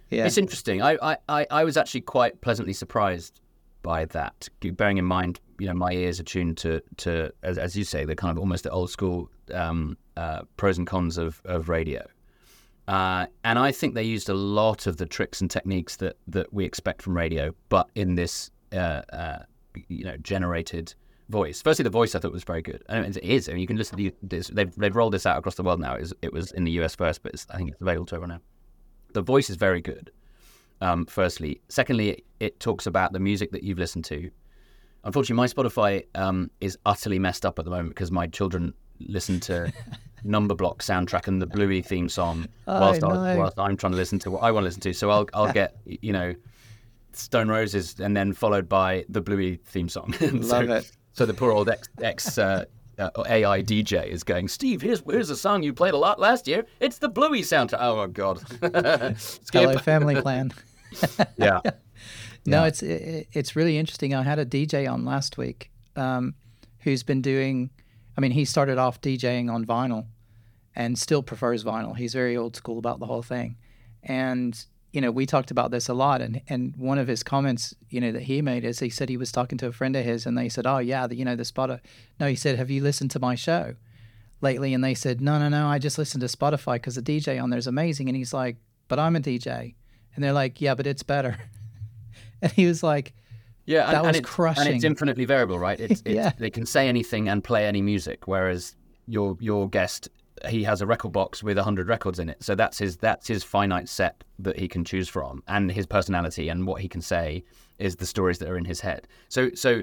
yeah. It's interesting. I, I, I was actually quite pleasantly surprised by that, bearing in mind, you know, my ears are tuned to, to as, as you say, the kind of almost the old school um, uh, pros and cons of, of radio. Uh, and I think they used a lot of the tricks and techniques that, that we expect from radio, but in this, uh, uh, you know, generated voice. Firstly, the voice I thought was very good. Mean, it is. I mean, you can listen to this. They've, they've rolled this out across the world now. It was, it was in the US first, but I think it's available to everyone now. The voice is very good. Um, firstly, secondly, it, it talks about the music that you've listened to. Unfortunately, my Spotify um, is utterly messed up at the moment because my children listen to Number Block soundtrack and the Bluey theme song whilst, Oh, I, whilst I'm trying to listen to what I want to listen to. So I'll I'll get you know Stone Roses and then followed by the Bluey theme song. And so, Love it. So the poor old ex, ex uh, uh, AI DJ is going, Steve, here's here's a song you played a lot last year. It's the Bluey soundtrack. Oh my god. Hello, family plan. Yeah. No, it's it, it's really interesting. I had a DJ on last week, um, who's been doing. I mean, he started off DJing on vinyl, and still prefers vinyl. He's very old school about the whole thing, and you know, we talked about this a lot, and and one of his comments, you know, that he made is he said he was talking to a friend of his, and they said, "Oh yeah, the, you know, the spotter." No, he said, "Have you listened to my show lately?" And they said, "No, no, no, I just listened to Spotify because the DJ on there is amazing." And he's like, "But I'm a DJ," and they're like, "Yeah, but it's better." and he was like, Yeah, and, That and was it's, crushing. And it's infinitely variable, right? It's, it's, Yeah. They can say anything and play any music, whereas your your guest he has a record box with hundred records in it, so that's his that's his finite set that he can choose from, and his personality and what he can say is the stories that are in his head. So so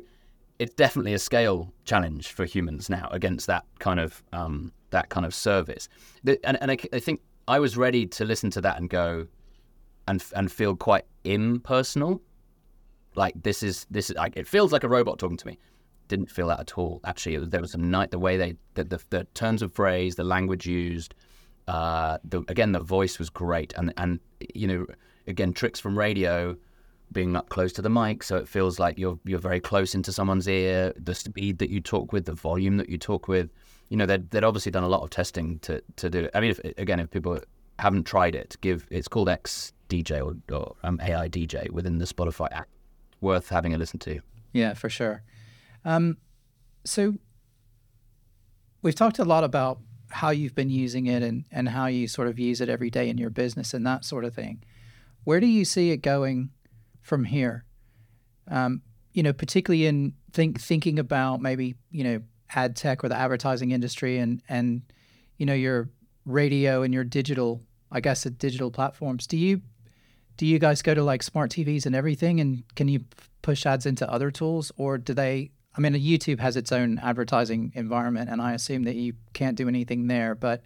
it's definitely a scale challenge for humans now against that kind of um, that kind of service. The- And and I, I think I was ready to listen to that and go and and feel quite impersonal like this is this is like it feels like a robot talking to me. Didn't feel that at all. Actually there was some night the way they the, the, the turns of phrase the language used uh the again the voice was great. And and you know again tricks from radio being up close to the mic so it feels like you're you're very close into someone's ear. The speed that you talk with the volume that you talk with. You know they'd, they'd obviously done a lot of testing to to do it. I mean if, again if people haven't tried it give it's called x dj or, or um, ai dj within the spotify app worth having a listen to Yeah, for sure. Um, so we've talked a lot about how you've been using it and, and how you sort of use it every day in your business and that sort of thing. Where do you see it going from here? Um, you know, particularly in think thinking about maybe you know ad tech or the advertising industry and and you know your radio and your digital, I guess, digital platforms. Do you do you guys go to like smart TVs and everything and can you push ads into other tools or do they I mean YouTube has its own advertising environment and I assume that you can't do anything there but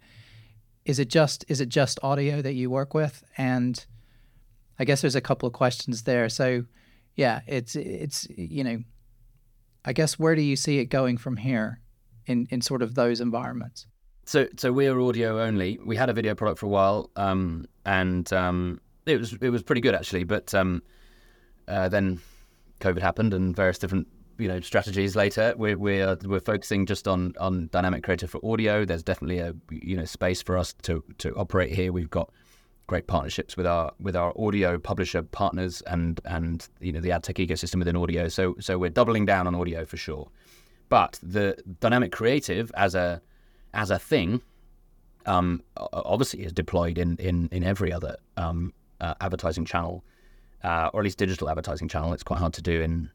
is it just is it just audio that you work with? And I guess there's a couple of questions there. So yeah it's it's you know I guess where do you see it going from here in in sort of those environments? So, so we're audio only. We had a video product for a while, um, and um, it was it was pretty good actually. But um, uh, then COVID happened, and various different you know strategies later. We're we're we're focusing just on on dynamic creative for audio. There's definitely a you know space for us to to operate here. We've got great partnerships with our with our audio publisher partners and and you know the ad tech ecosystem within audio. So so we're doubling down on audio for sure. But the dynamic creative as a as a thing, um, obviously is deployed in in in every other um, uh, advertising channel, uh, or at least digital advertising channel. It's quite hard to do in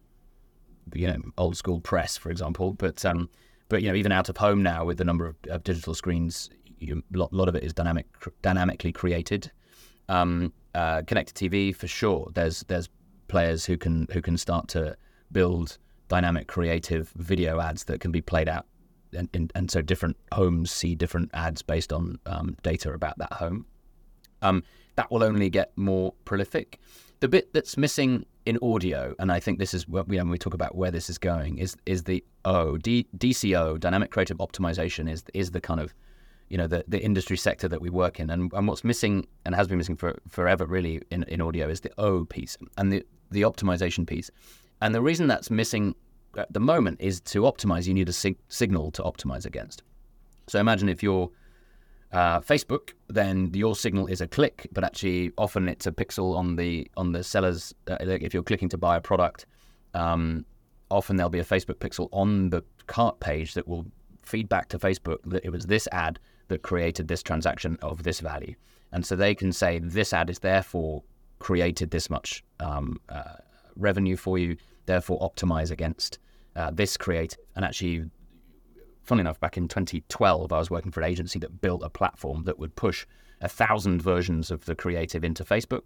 you know old school press, for example. But um, but you know even out of home now with the number of, of digital screens, a lot, lot of it is dynamic dynamically created. Um, uh, connected TV for sure. There's there's players who can who can start to build dynamic creative video ads that can be played out and, and, and so different homes see different ads based on um, data about that home. Um, that will only get more prolific. The bit that's missing in audio, and I think this is what we, when we talk about where this is going, is is the O D, DCO dynamic creative optimization is is the kind of you know the, the industry sector that we work in, and, and what's missing and has been missing for forever really in, in audio is the O piece and the the optimization piece. And the reason that's missing at the moment is to optimize, you need a sig- signal to optimize against. So imagine if you're uh, Facebook, then your signal is a click, but actually often it's a pixel on the on the seller's. Uh, if you're clicking to buy a product, um, often there'll be a Facebook pixel on the cart page that will feed back to Facebook that it was this ad that created this transaction of this value, and so they can say this ad is therefore created this much um, uh, revenue for you, therefore optimize against uh, this creative. And actually, funny enough, back in 2012, I was working for an agency that built a platform that would push a thousand versions of the creative into Facebook.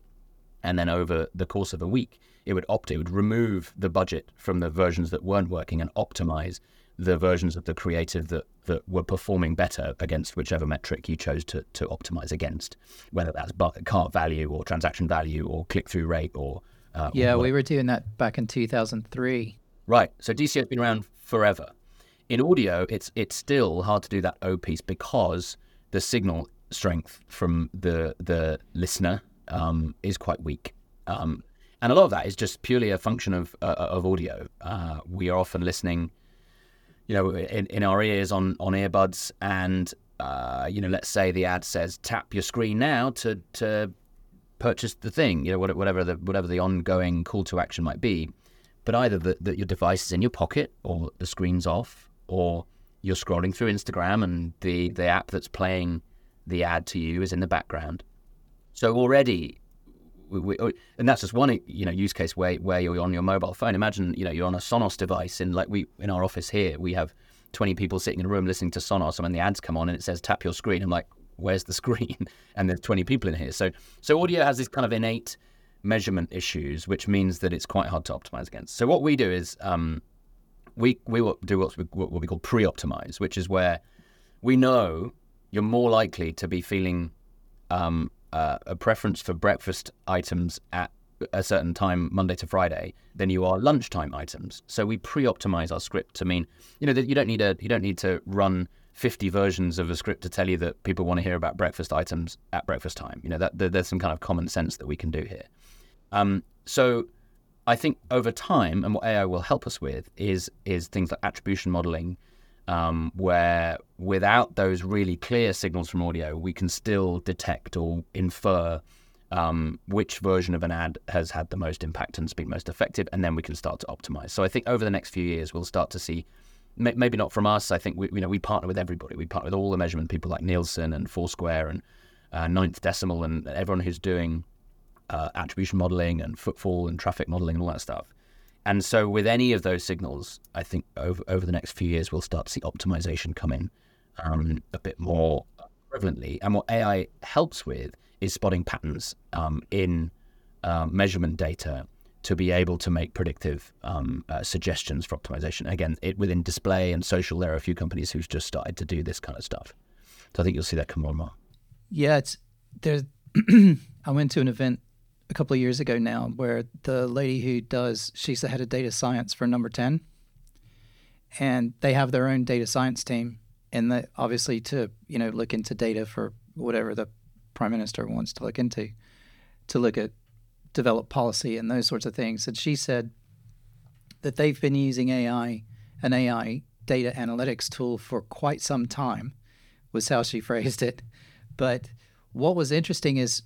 And then over the course of a week, it would opt, it would remove the budget from the versions that weren't working and optimize the versions of the creative that, that were performing better against whichever metric you chose to, to optimize against, whether that's cart value or transaction value or click through rate or. Uh, yeah or we were doing that back in 2003 Right. So DCO has been around forever. In audio, it's it's still hard to do that O piece because the signal strength from the the listener um, is quite weak, um, and a lot of that is just purely a function of uh, of audio. Uh, we are often listening you know, in, in our ears on on earbuds, and uh, you know, let's say the ad says tap your screen now to to purchase the thing, you know, whatever the whatever the ongoing call to action might be. But either that your device is in your pocket, or the screen's off, or you're scrolling through Instagram and the the app that's playing the ad to you is in the background. So already, we, we, oh, and that's just one you know use case where where you're on your mobile phone. Imagine you know you're on a Sonos device, and like we in our office here, we have 20 people sitting in a room listening to Sonos, and when the ads come on and it says tap your screen, I'm like, where's the screen? and there's 20 people in here. So so audio has this kind of innate measurement issues, which means that it's quite hard to optimize against. So what we do is um, we we will do what we, call pre-optimize, which is where we know you're more likely to be feeling um, uh, a preference for breakfast items at a certain time Monday to Friday than you are lunchtime items. So we pre-optimize our script to mean you know that you don't need a you don't need to run 50 versions of a script to tell you that people want to hear about breakfast items at breakfast time. You know that, that there's some kind of common sense that we can do here. Um, so I think over time, and what AI will help us with is is things like attribution modeling, um, where without those really clear signals from audio, we can still detect or infer um, which version of an ad has had the most impact and has been most effective, and then we can start to optimize. So I think over the next few years, we'll start to see. Maybe not from us. I think we, you know, we partner with everybody. We partner with all the measurement people like Nielsen and Foursquare and uh, Ninth Decimal and everyone who's doing uh, attribution modeling and footfall and traffic modeling and all that stuff. And so, with any of those signals, I think over, over the next few years, we'll start to see optimization come in um, a bit more prevalently. And what AI helps with is spotting patterns um, in uh, measurement data to be able to make predictive um, uh, suggestions for optimization. Again, it, within display and social, there are a few companies who've just started to do this kind of stuff. So I think you'll see that come more and more. Yeah, it's there's. I went to an event a couple of years ago now where the lady who does she's the head of data science for number 10 and they have their own data science team. And that obviously to you know look into data for whatever the prime minister wants to look into to look at develop policy and those sorts of things. And she said that they've been using ai an ai data analytics tool for quite some time was how she phrased it. But what was interesting is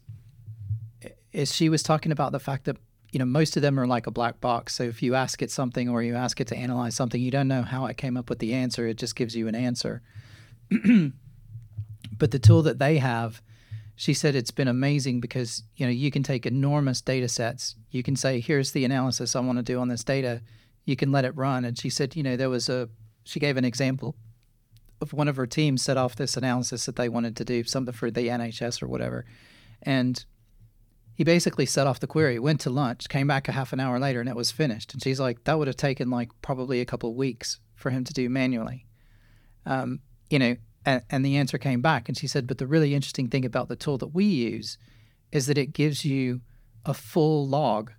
is she was talking about the fact that you know most of them are like a black box. So if you ask it something or you ask it to analyze something, you don't know how it came up with the answer. It just gives you an answer. but the tool that they have, she said it's been amazing because you know you can take enormous data sets. You can say, "Here's the analysis I want to do on this data." You can let it run. And she said, you know, there was a she gave an example of one of her teams set off this analysis that they wanted to do something for the NHS or whatever, and he basically set off the query, went to lunch, came back a half an hour later, and it was finished. And she's like, that would have taken like probably a couple of weeks for him to do manually. Um, you know, and, and the answer came back. And she said, but the really interesting thing about the tool that we use is that it gives you a full log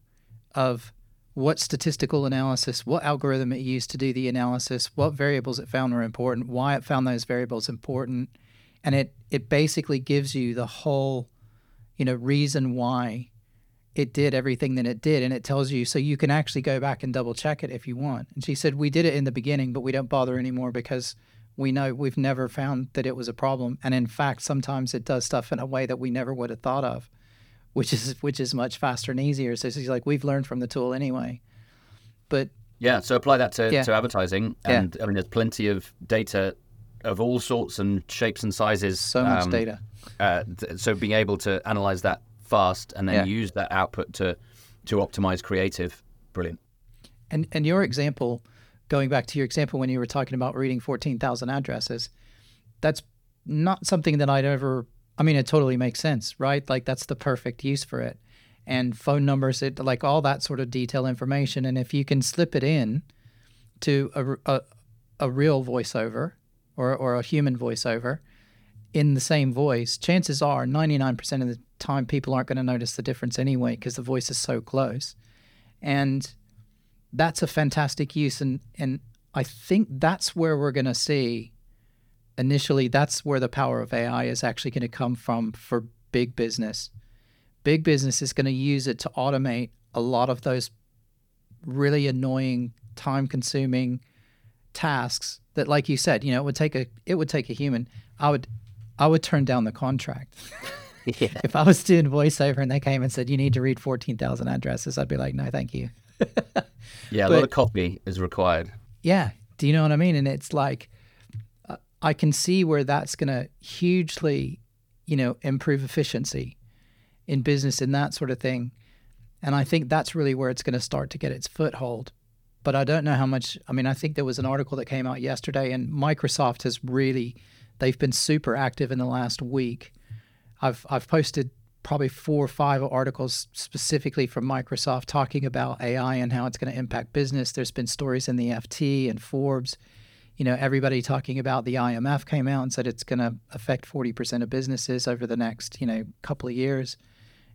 of what statistical analysis, what algorithm it used to do the analysis, what variables it found were important, why it found those variables important. And it, it basically gives you the whole you know, reason why it did everything that it did. And it tells you, so you can actually go back and double check it if you want. And she said, We did it in the beginning, but we don't bother anymore because we know we've never found that it was a problem. And in fact, sometimes it does stuff in a way that we never would have thought of, which is which is much faster and easier. So she's like, We've learned from the tool anyway. But yeah, so apply that to, yeah. to advertising. And yeah. I mean, there's plenty of data of all sorts and shapes and sizes. So much um, data. Uh, th- so being able to analyze that fast and then yeah. use that output to to optimize creative, brilliant. And and your example, going back to your example when you were talking about reading fourteen thousand addresses, that's not something that I'd ever. I mean, it totally makes sense, right? Like that's the perfect use for it, and phone numbers, it like all that sort of detail information. And if you can slip it in to a, a, a real voiceover or, or a human voiceover in the same voice, chances are 99% of the time people aren't going to notice the difference anyway because the voice is so close. And that's a fantastic use. And, and I think that's where we're going to see initially, that's where the power of AI is actually going to come from for big business. Big business is going to use it to automate a lot of those really annoying, time consuming, tasks that, like you said, you know, it would take a it would take a human. I would I would turn down the contract. Yeah. if I was doing voiceover and they came and said you need to read fourteen thousand addresses, I'd be like, no, thank you. Yeah, a But- lot of copy is required. Yeah. Do you know what I mean? And it's like, uh, I can see where that's going to hugely, you know, improve efficiency in business and that sort of thing. And I think that's really where it's going to start to get its foothold. But I don't know how much. I mean, I think there was an article that came out yesterday, and Microsoft has really, they've been super active in the last week. I've I've posted probably four or five articles specifically from Microsoft talking about AI and how it's going to impact business. There's been stories in the FT and Forbes. You know, everybody talking about the IMF came out and said it's going to affect 40% of businesses over the next, you know, couple of years.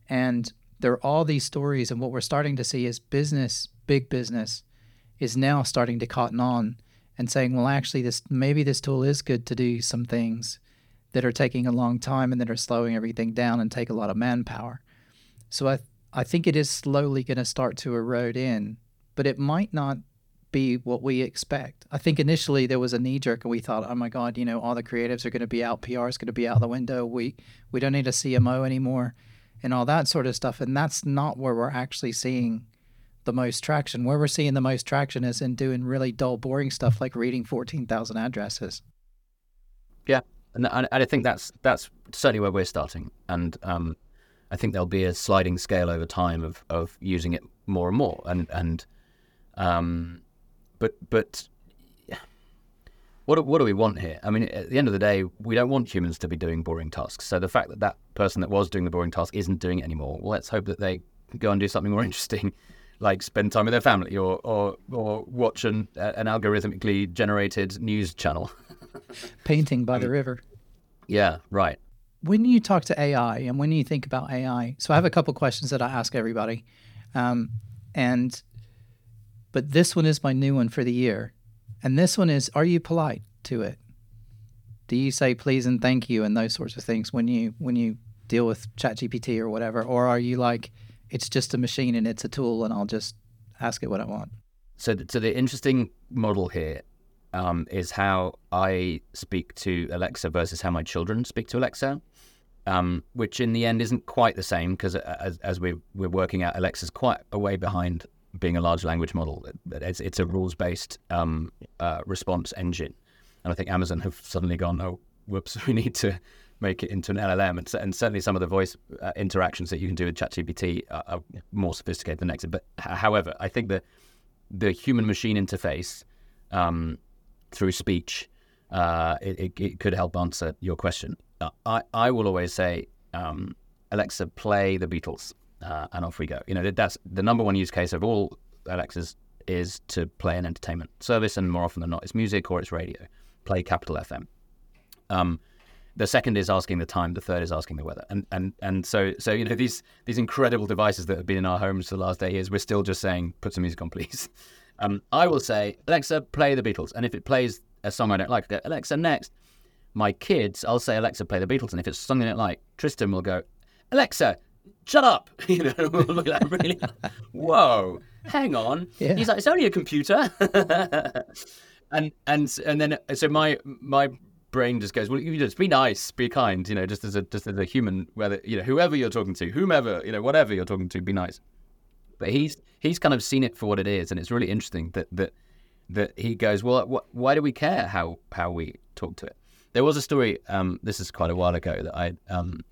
And there are all these stories, and what we're starting to see is business, big business, is now starting to cotton on and saying, well, actually, this maybe this tool is good to do some things that are taking a long time and that are slowing everything down and take a lot of manpower. So I I think it is slowly going to start to erode in, but it might not be what we expect. I think initially there was a knee jerk and we thought, oh my God, you know, all the creatives are going to be out, PR is going to be out the window. We we don't need a CMO anymore and all that sort of stuff. And that's not where we're actually seeing the most traction. Where we're seeing the most traction is in doing really dull, boring stuff like reading 14,000 addresses. Yeah, and I, I think that's that's certainly where we're starting, and um, I think there'll be a sliding scale over time of, of using it more and more, and and um, but but what what do we want here? I mean, at the end of the day, we don't want humans to be doing boring tasks. So the fact that that person that was doing the boring task isn't doing it anymore, well, let's hope that they go and do something more interesting, like spend time with their family or or or watch an an algorithmically generated news channel. Painting by the river. Yeah, right. when you talk to AI and when you think about AI, so I have a couple questions that I ask everybody, um, and but this one is my new one for the year, and this one is: Are you polite to it? Do you say please and thank you and those sorts of things when you when you deal with ChatGPT or whatever, or are you like it's just a machine and it's a tool and I'll just ask it what I want? So, th- so the interesting model here um, is how I speak to Alexa versus how my children speak to Alexa, um, which in the end isn't quite the same because as, as we're, we're working out, Alexa's quite a way behind being a large language model. It's, it's a rules based um, uh, response engine. And I think Amazon have suddenly gone, oh, whoops, we need to make it into an LLM. And, and certainly some of the voice uh, interactions that you can do with ChatGPT are, are more sophisticated than Alexa. But however, I think that the human machine interface um, through speech, uh, it, it, it could help answer your question. Uh, I, I will always say, um, Alexa, play the Beatles, uh, and off we go. You know, that's the number one use case of all Alexas is to play an entertainment service, and more often than not, it's music or it's radio. Play Capital FM. Um, the second is asking the time. The third is asking the weather. And and and so so you know these these incredible devices that have been in our homes for the last eight years, we're still just saying put some music on, please. Um, I will say Alexa, play the Beatles, and if it plays a song I don't like, go Alexa next. My kids, I'll say Alexa, play the Beatles, and if it's something I don't like, Tristan will go Alexa, shut up. You know, we'll look at that really. Whoa, hang on. Yeah. He's like, it's only a computer. and and and then so my my brain just goes, well, you just be nice, be kind, you know, just as a just as a human, whether you know whoever you're talking to, whomever you know, whatever you're talking to, be nice. But he's he's kind of seen it for what it is, and it's really interesting that that that he goes, well, wh- why do we care how how we talk to it? There was a story. Um, this is quite a while ago that I um,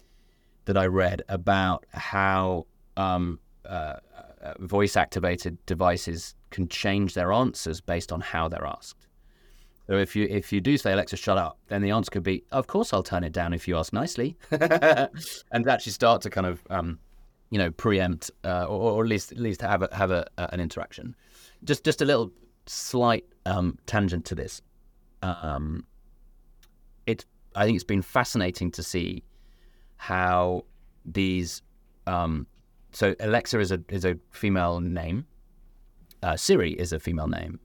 that I read about how um, uh, uh, voice activated devices can change their answers based on how they're asked. So if you if you do say Alexa shut up, then the answer could be, of course I'll turn it down if you ask nicely, and actually start to kind of um, you know preempt uh, or, or at least at least have a, have a, an interaction. Just just a little slight um, tangent to this. Um, I think it's been fascinating to see how these um, so Alexa is a is a female name. Uh, Siri is a female name.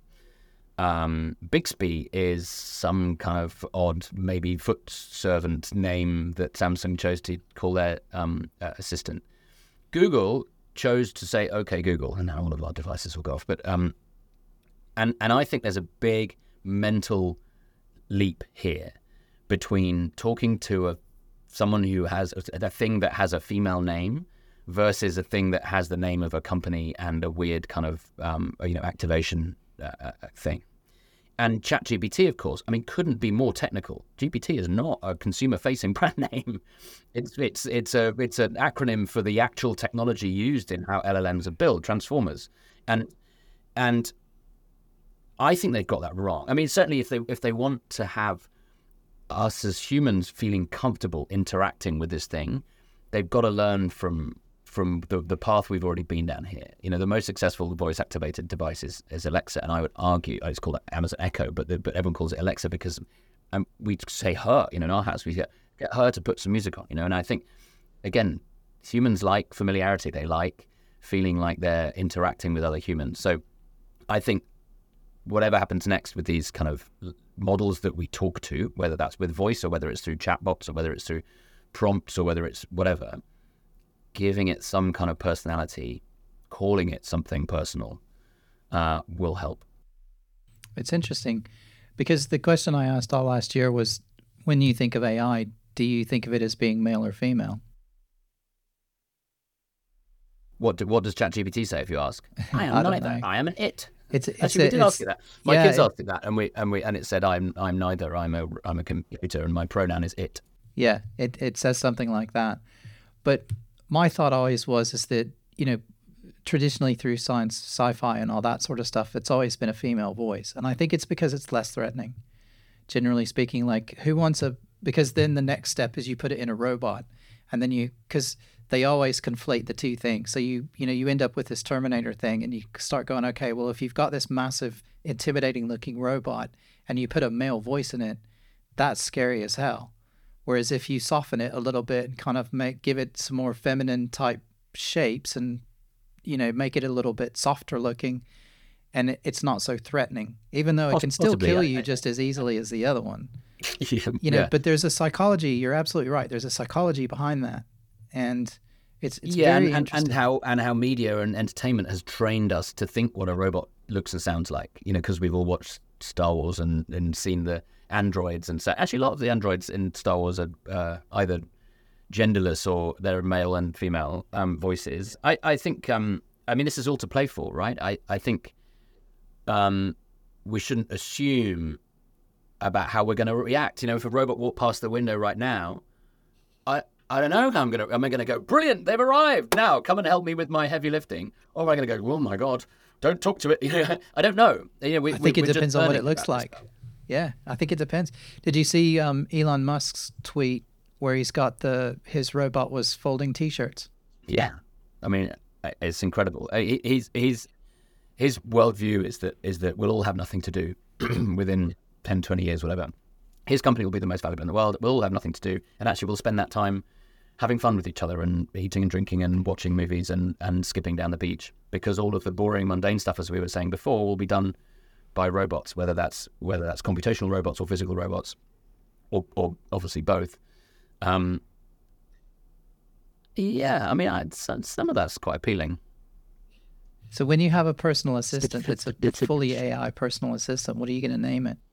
Um, Bixby is some kind of odd, maybe foot servant name that Samsung chose to call their um, uh, assistant. Google chose to say, "Okay, Google," and now all of our devices will go off. But um, and and I think there's a big mental leap here between talking to a someone who has a, a thing that has a female name versus a thing that has the name of a company and a weird kind of um, you know activation uh, uh thing. And ChatGPT, of course, I mean, couldn't be more technical. GPT is not a consumer-facing brand name. It's it's it's a it's an acronym for the actual technology used in how LLMs are built, transformers, and and I think they've got that wrong. I mean, certainly if they if they want to have us as humans feeling comfortable interacting with this thing, they've got to learn from from the, the path we've already been down here. You know, the most successful voice activated device is, is Alexa, and I would argue it's called Amazon Echo, but the, but everyone calls it Alexa because um, we say her. You know, in our house we get get her to put some music on. You know, and I think again, humans like familiarity. They like feeling like they're interacting with other humans. So I think whatever happens next with these kind of models that we talk to, whether that's with voice or whether it's through chatbots or whether it's through prompts or whether it's whatever giving it some kind of personality, calling it something personal, uh, will help. It's interesting because the question I asked all last year was when you think of AI, do you think of it as being male or female? What do, what does ChatGPT say if you ask? I am I neither. I am an it. It's, it's actually a, we did ask you that. My yeah, kids it, asked you that, and we and we and it said I'm I'm neither. I'm a I'm a computer, and my pronoun is it. Yeah, it it says something like that. But my thought always was is that you know traditionally through science sci-fi and all that sort of stuff it's always been a female voice. And i think it's because it's less threatening generally speaking. Like who wants a because then the next step is you put it in a robot and then you because they always conflate the two things. So you you know you end up with this terminator thing and you start going okay well if you've got this massive intimidating looking robot and you put a male voice in it that's scary as hell Whereas if you soften it a little bit and kind of make give it some more feminine type shapes and you know make it a little bit softer looking, and it, it's not so threatening, even though it can still Possibly, kill you just as easily as the other one. yeah, you know, yeah. but there's a psychology. You're absolutely right. There's a psychology behind that, and it's, it's yeah, and, and, and, how and how media and entertainment has trained us to think what a robot looks and sounds like. You know, because we've all watched Star Wars and and seen the androids and so actually a lot of the androids in Star Wars are uh, either genderless or they're male and female um, voices. I I think um, I mean this is all to play for, right? I I think um, we shouldn't assume about how we're going to react. You know, if a robot walked past the window right now, I I don't know how I'm going to. Am I going to go, brilliant, they've arrived. Now come and help me with my heavy lifting. Or am I going to go, oh my God, don't talk to it? I don't know. You know we, I think we, it depends on what it looks like. Yeah, I think it depends. Did you see um, Elon Musk's tweet where he's got the his robot was folding T-shirts? Yeah, I mean it's incredible. He's he's his worldview is that is that we'll all have nothing to do within 10, 20 years, whatever. His company will be the most valuable in the world. We'll all have nothing to do, and actually we'll spend that time having fun with each other and eating and drinking and watching movies and, and skipping down the beach because all of the boring mundane stuff as we were saying before will be done by robots, whether that's whether that's computational robots or physical robots, or, or obviously both. Um, yeah, I mean, I'd, some of that's quite appealing. So when you have a personal assistant that's a fully AI personal assistant, what are you going to name it?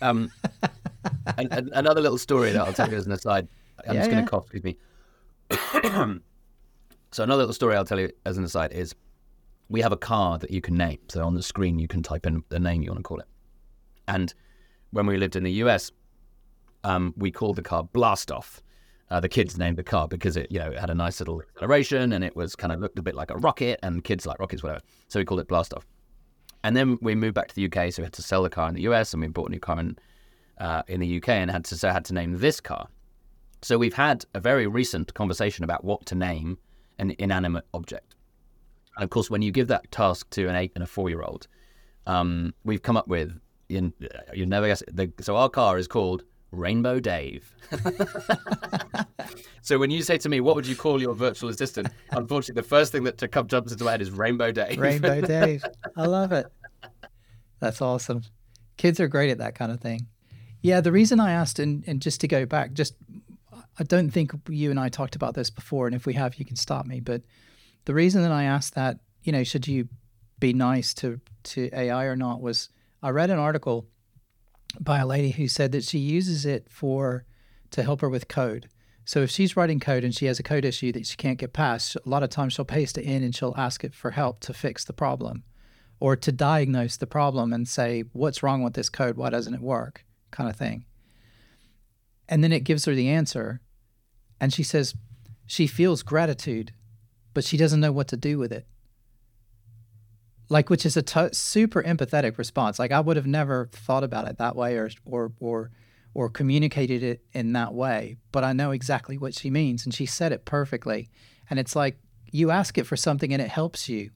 Um, another little story that I'll tell you as an aside. I'm yeah, just going to yeah. cough. Excuse me. so another little story I'll tell you as an aside is we have a car that you can name. So on the screen, you can type in the name you want to call it. And when we lived in the US, um, we called the car Blastoff. Uh, the kids named the car because it, you know, it had a nice little acceleration and it was kind of looked a bit like a rocket, and kids like rockets, whatever. So we called it Blastoff. And then we moved back to the UK, so we had to sell the car in the US, and we bought a new car in uh, in the UK, and had to so had to name this car. So we've had a very recent conversation about what to name an inanimate object. And of course, when you give that task to an eight and a four year old, um, we've come up with you, you never guess. The, so our car is called Rainbow Dave. so when you say to me, "What would you call your virtual assistant?" Unfortunately, the first thing that to come jumps into my head is Rainbow Dave. Rainbow Dave. I love it. That's awesome. Kids are great at that kind of thing. Yeah, the reason I asked, and, and just to go back, just I don't think you and I talked about this before, and if we have, you can stop me. But the reason that I asked that, you know, should you be nice to to AI or not was I read an article by a lady who said that she uses it for to help her with code. So if she's writing code and she has a code issue that she can't get past, a lot of times she'll paste it in and she'll ask it for help to fix the problem or to diagnose the problem and say, what's wrong with this code? Why doesn't it work? Kind of thing. And then it gives her the answer. And she says she feels gratitude, but she doesn't know what to do with it. Like, which is a t- super empathetic response. Like, I would have never thought about it that way or, or, or, or communicated it in that way, but I know exactly what she means. And she said it perfectly. And it's like you ask it for something and it helps you.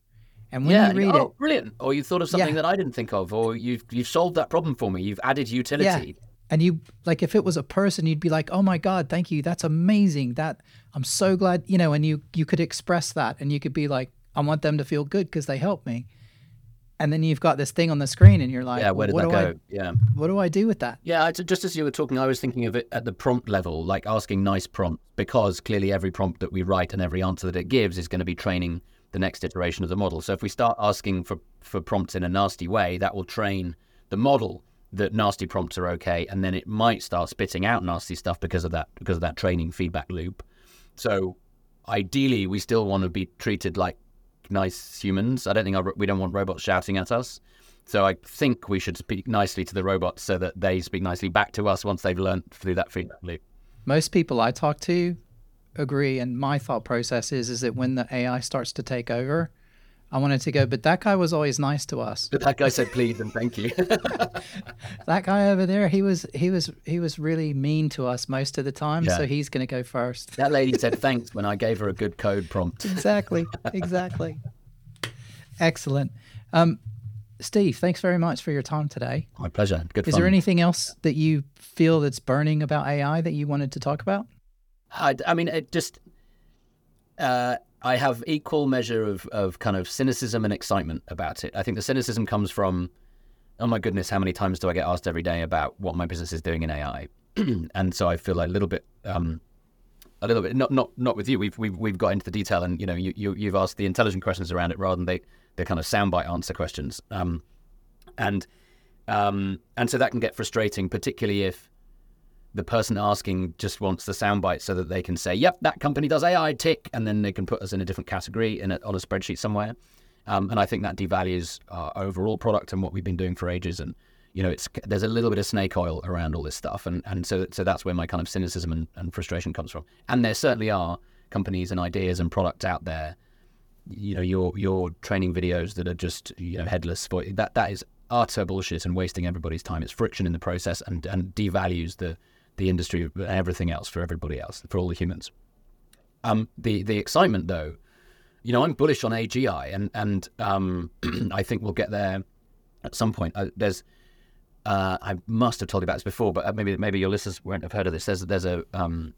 And when yeah, you read oh, it, brilliant! Or you thought of something Yeah. that I didn't think of, or you've you've solved that problem for me. You've added utility. And you like if it was a person you'd be like oh my god thank you that's amazing that i'm so glad you know and you you could express that and you could be like i want them to feel good because they helped me and then you've got this thing on the screen and you're like Yeah, where did what that do go? I, Yeah. what do i do with that Yeah, just as you were talking, I was thinking of it at the prompt level, like asking nice prompt because clearly every prompt that we write and every answer that it gives is going to be training the next iteration of the model. So if we start asking for, for prompts in a nasty way, that will train the model that nasty prompts are okay, and then it might start spitting out nasty stuff because of that because of that training feedback loop. So ideally, we still want to be treated like nice humans. I don't think our, we don't want robots shouting at us. So I think we should speak nicely to the robots so that they speak nicely back to us once they've learned through that feedback loop. most people i talk to agree and my thought process is is that when the ai starts to take over i wanted to go but that guy was always nice to us But that guy said please and thank you. that guy over there he was he was he was really mean to us most of the time Yeah. so he's going to go first that lady said thanks when I gave her a good code prompt. exactly exactly excellent um, steve thanks very much for your time today My pleasure. Good is fun. there anything else that you feel that's burning about ai that you wanted to talk about I, I mean, it just. Uh, I have equal measure of, of kind of cynicism and excitement about it. I think the cynicism comes from, oh my goodness, how many times do I get asked every day about what my business is doing in AI? and so I feel like a little bit, um, a little bit, not not not with you. We've we've we've got into the detail, and you know, you, you you've asked the intelligent questions around it rather than the the kind of soundbite answer questions. Um, and um, and so that can get frustrating, particularly if the person asking just wants the soundbite so that they can say, "Yep, that company does AI tick," and then they can put us in a different category in a, on a spreadsheet somewhere. Um, and I think that devalues our overall product and what we've been doing for ages. And you know, it's there's a little bit of snake oil around all this stuff, and and so so that's where my kind of cynicism and, and frustration comes from. And there certainly are companies and ideas and products out there. You know, your your training videos that are just you know headless for that that is utter bullshit and wasting everybody's time. It's friction in the process and and devalues the the industry everything else for everybody else for all the humans. Um, the the excitement though, you know, I'm bullish on AGI, and and um, I think we'll get there at some point. Uh, there's, uh, I must have told you about this before, but uh, maybe maybe your listeners won't have heard of this. There's there's a um,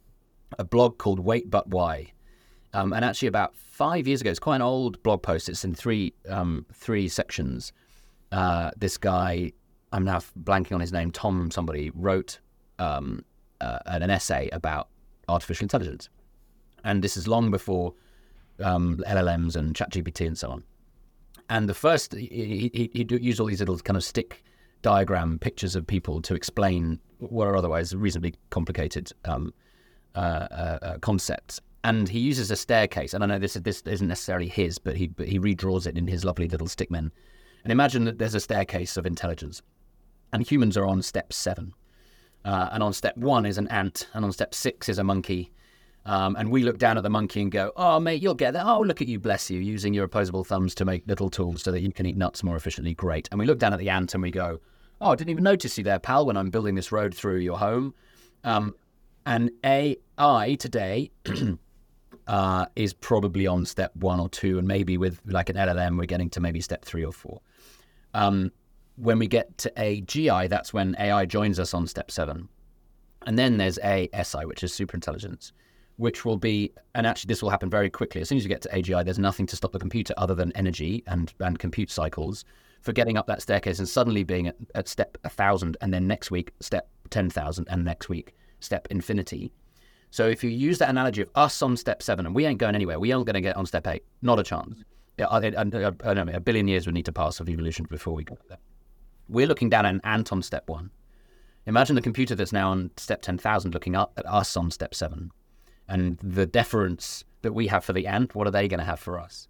a blog called Wait But Why, um, and actually about five years ago, it's quite an old blog post. It's in three um, three sections. Uh, this guy, I'm now blanking on his name, Tom somebody wrote um, uh, an essay about artificial intelligence, and this is long before um, LLMs and ChatGPT and so on. And the first, he, he, he used all these little kind of stick diagram pictures of people to explain what are otherwise reasonably complicated um, uh, uh, uh, concepts. And he uses a staircase, and I know this this isn't necessarily his, but he but he redraws it in his lovely little stickmen. And imagine that there's a staircase of intelligence, and humans are on step seven. Uh, and on step one is an ant, and on step six is a monkey. Um, and we look down at the monkey and go, "Oh, mate, you'll get there. Oh, look at you, bless you, using your opposable thumbs to make little tools so that you can eat nuts more efficiently. Great." And we look down at the ant and we go, "Oh, I didn't even notice you there, pal, when I'm building this road through your home." Um, and AI today uh, is probably on step one or two, and maybe with like an LLM, we're getting to maybe step three or four. Um, when we get to AGI, that's when AI joins us on step seven. And then there's ASI, which is superintelligence, which will be, and actually this will happen very quickly. As soon as you get to AGI, there's nothing to stop the computer other than energy and, and compute cycles for getting up that staircase and suddenly being at, at step 1,000, and then next week, step 10,000, and next week, step infinity. So if you use that analogy of us on step seven, and we ain't going anywhere, we aren't going to get on step eight, not a chance. I, I, know, a billion years would need to pass of evolution before we got there. We're looking down at an ant on step one. Imagine the computer that's now on step 10,000 looking up at us on step seven. And the deference that we have for the ant, what are they going to have for us?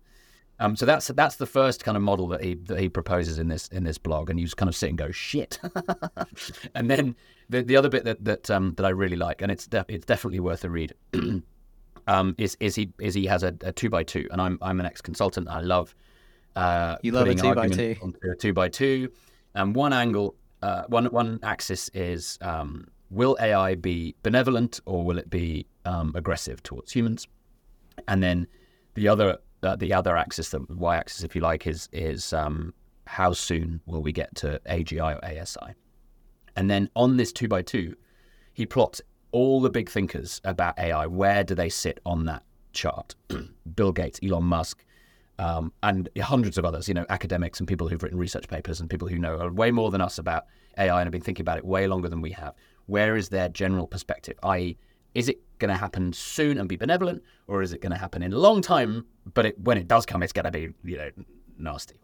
Um, so that's that's the first kind of model that he that he proposes in this in this blog, and you just kind of sit and go shit. and then the the other bit that that um, that I really like, and it's it's definitely worth a read, um, is is he is he has a, a, two by two, and I'm I'm an ex consultant. I love uh, you love a two by two, a two by two, and one angle, uh, one one axis is um, will AI be benevolent or will it be um, aggressive towards humans, and then the other uh, the other axis, the y-axis, if you like, is is um, how soon will we get to AGI or ASI? And then on this two by two, he plots all the big thinkers about AI. Where do they sit on that chart? Bill Gates, Elon Musk, um, and hundreds of others. You know, academics and people who've written research papers and people who know way more than us about AI and have been thinking about it way longer than we have. Where is their general perspective? I.e., is it going to happen soon and be benevolent, or is it going to happen in a long time? But it, when it does come, it's going to be you know nasty.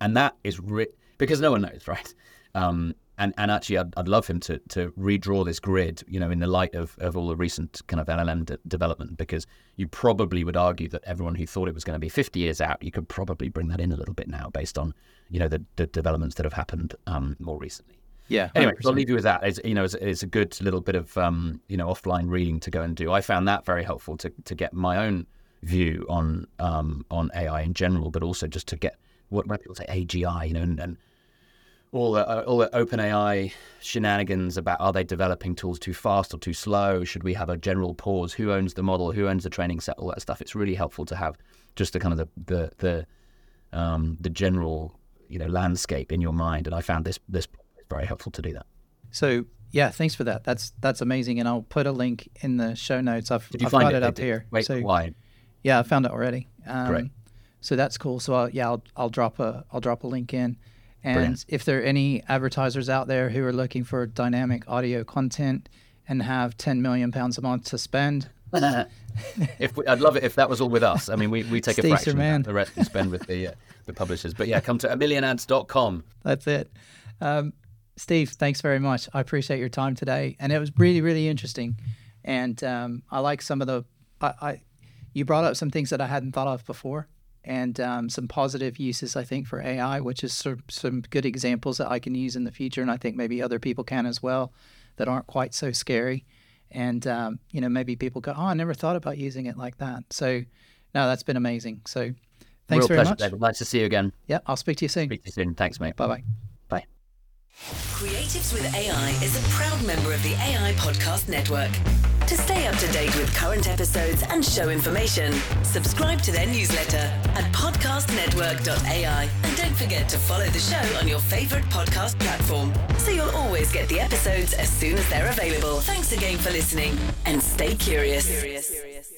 And that is ri- because no one knows, right? Um, and and actually, I'd, I'd love him to to redraw this grid, you know, in the light of, of all the recent kind of LLM de- development, because you probably would argue that everyone who thought it was going to be 50 years out, you could probably bring that in a little bit now, based on you know the, the developments that have happened um, more recently. Yeah. 100%. Anyway, so I'll leave you with that. It's, you know, it's, it's, a good little bit of um, you know offline reading to go and do. I found that very helpful to to get my own view on um, on AI in general, but also just to get what when people say AGI, you know, and, and all the uh, all the OpenAI shenanigans about are they developing tools too fast or too slow? Should we have a general pause? Who owns the model? Who owns the training set? All that stuff. It's really helpful to have just the kind of the the the, um, the general you know landscape in your mind. And I found this this very helpful to do that. So yeah, thanks for that. That's that's amazing, and I'll put a link in the show notes. I've, I've got it, it up did. here. Wait, so, why? Yeah, I found it already. Um, Great. So that's cool. So I'll, yeah, I'll, I'll drop a I'll drop a link in. And Brilliant. if there are any advertisers out there who are looking for dynamic audio content and have 10 million pounds a month to spend, if we, I'd love it if that was all with us. I mean, we, we take a fraction man. the rest we spend with the uh, the publishers. But yeah, come to amillionads.com. That's it. Um, Steve, thanks very much. I appreciate your time today, and it was really, really interesting. And um, I like some of the, I, I, you brought up some things that I hadn't thought of before, and um, some positive uses I think for AI, which is some, some good examples that I can use in the future, and I think maybe other people can as well, that aren't quite so scary. And um, you know, maybe people go, "Oh, I never thought about using it like that." So, no, that's been amazing. So, thanks Real very pleasure, much. David. Nice to see you again. Yeah, I'll speak to you soon. Speak to you soon. Thanks, mate. Bye bye. Bye. Creatives with AI is a proud member of the AI Podcast Network. To stay up to date with current episodes and show information, subscribe to their newsletter at podcastnetwork.ai. And don't forget to follow the show on your favorite podcast platform so you'll always get the episodes as soon as they're available. Thanks again for listening and stay curious. curious.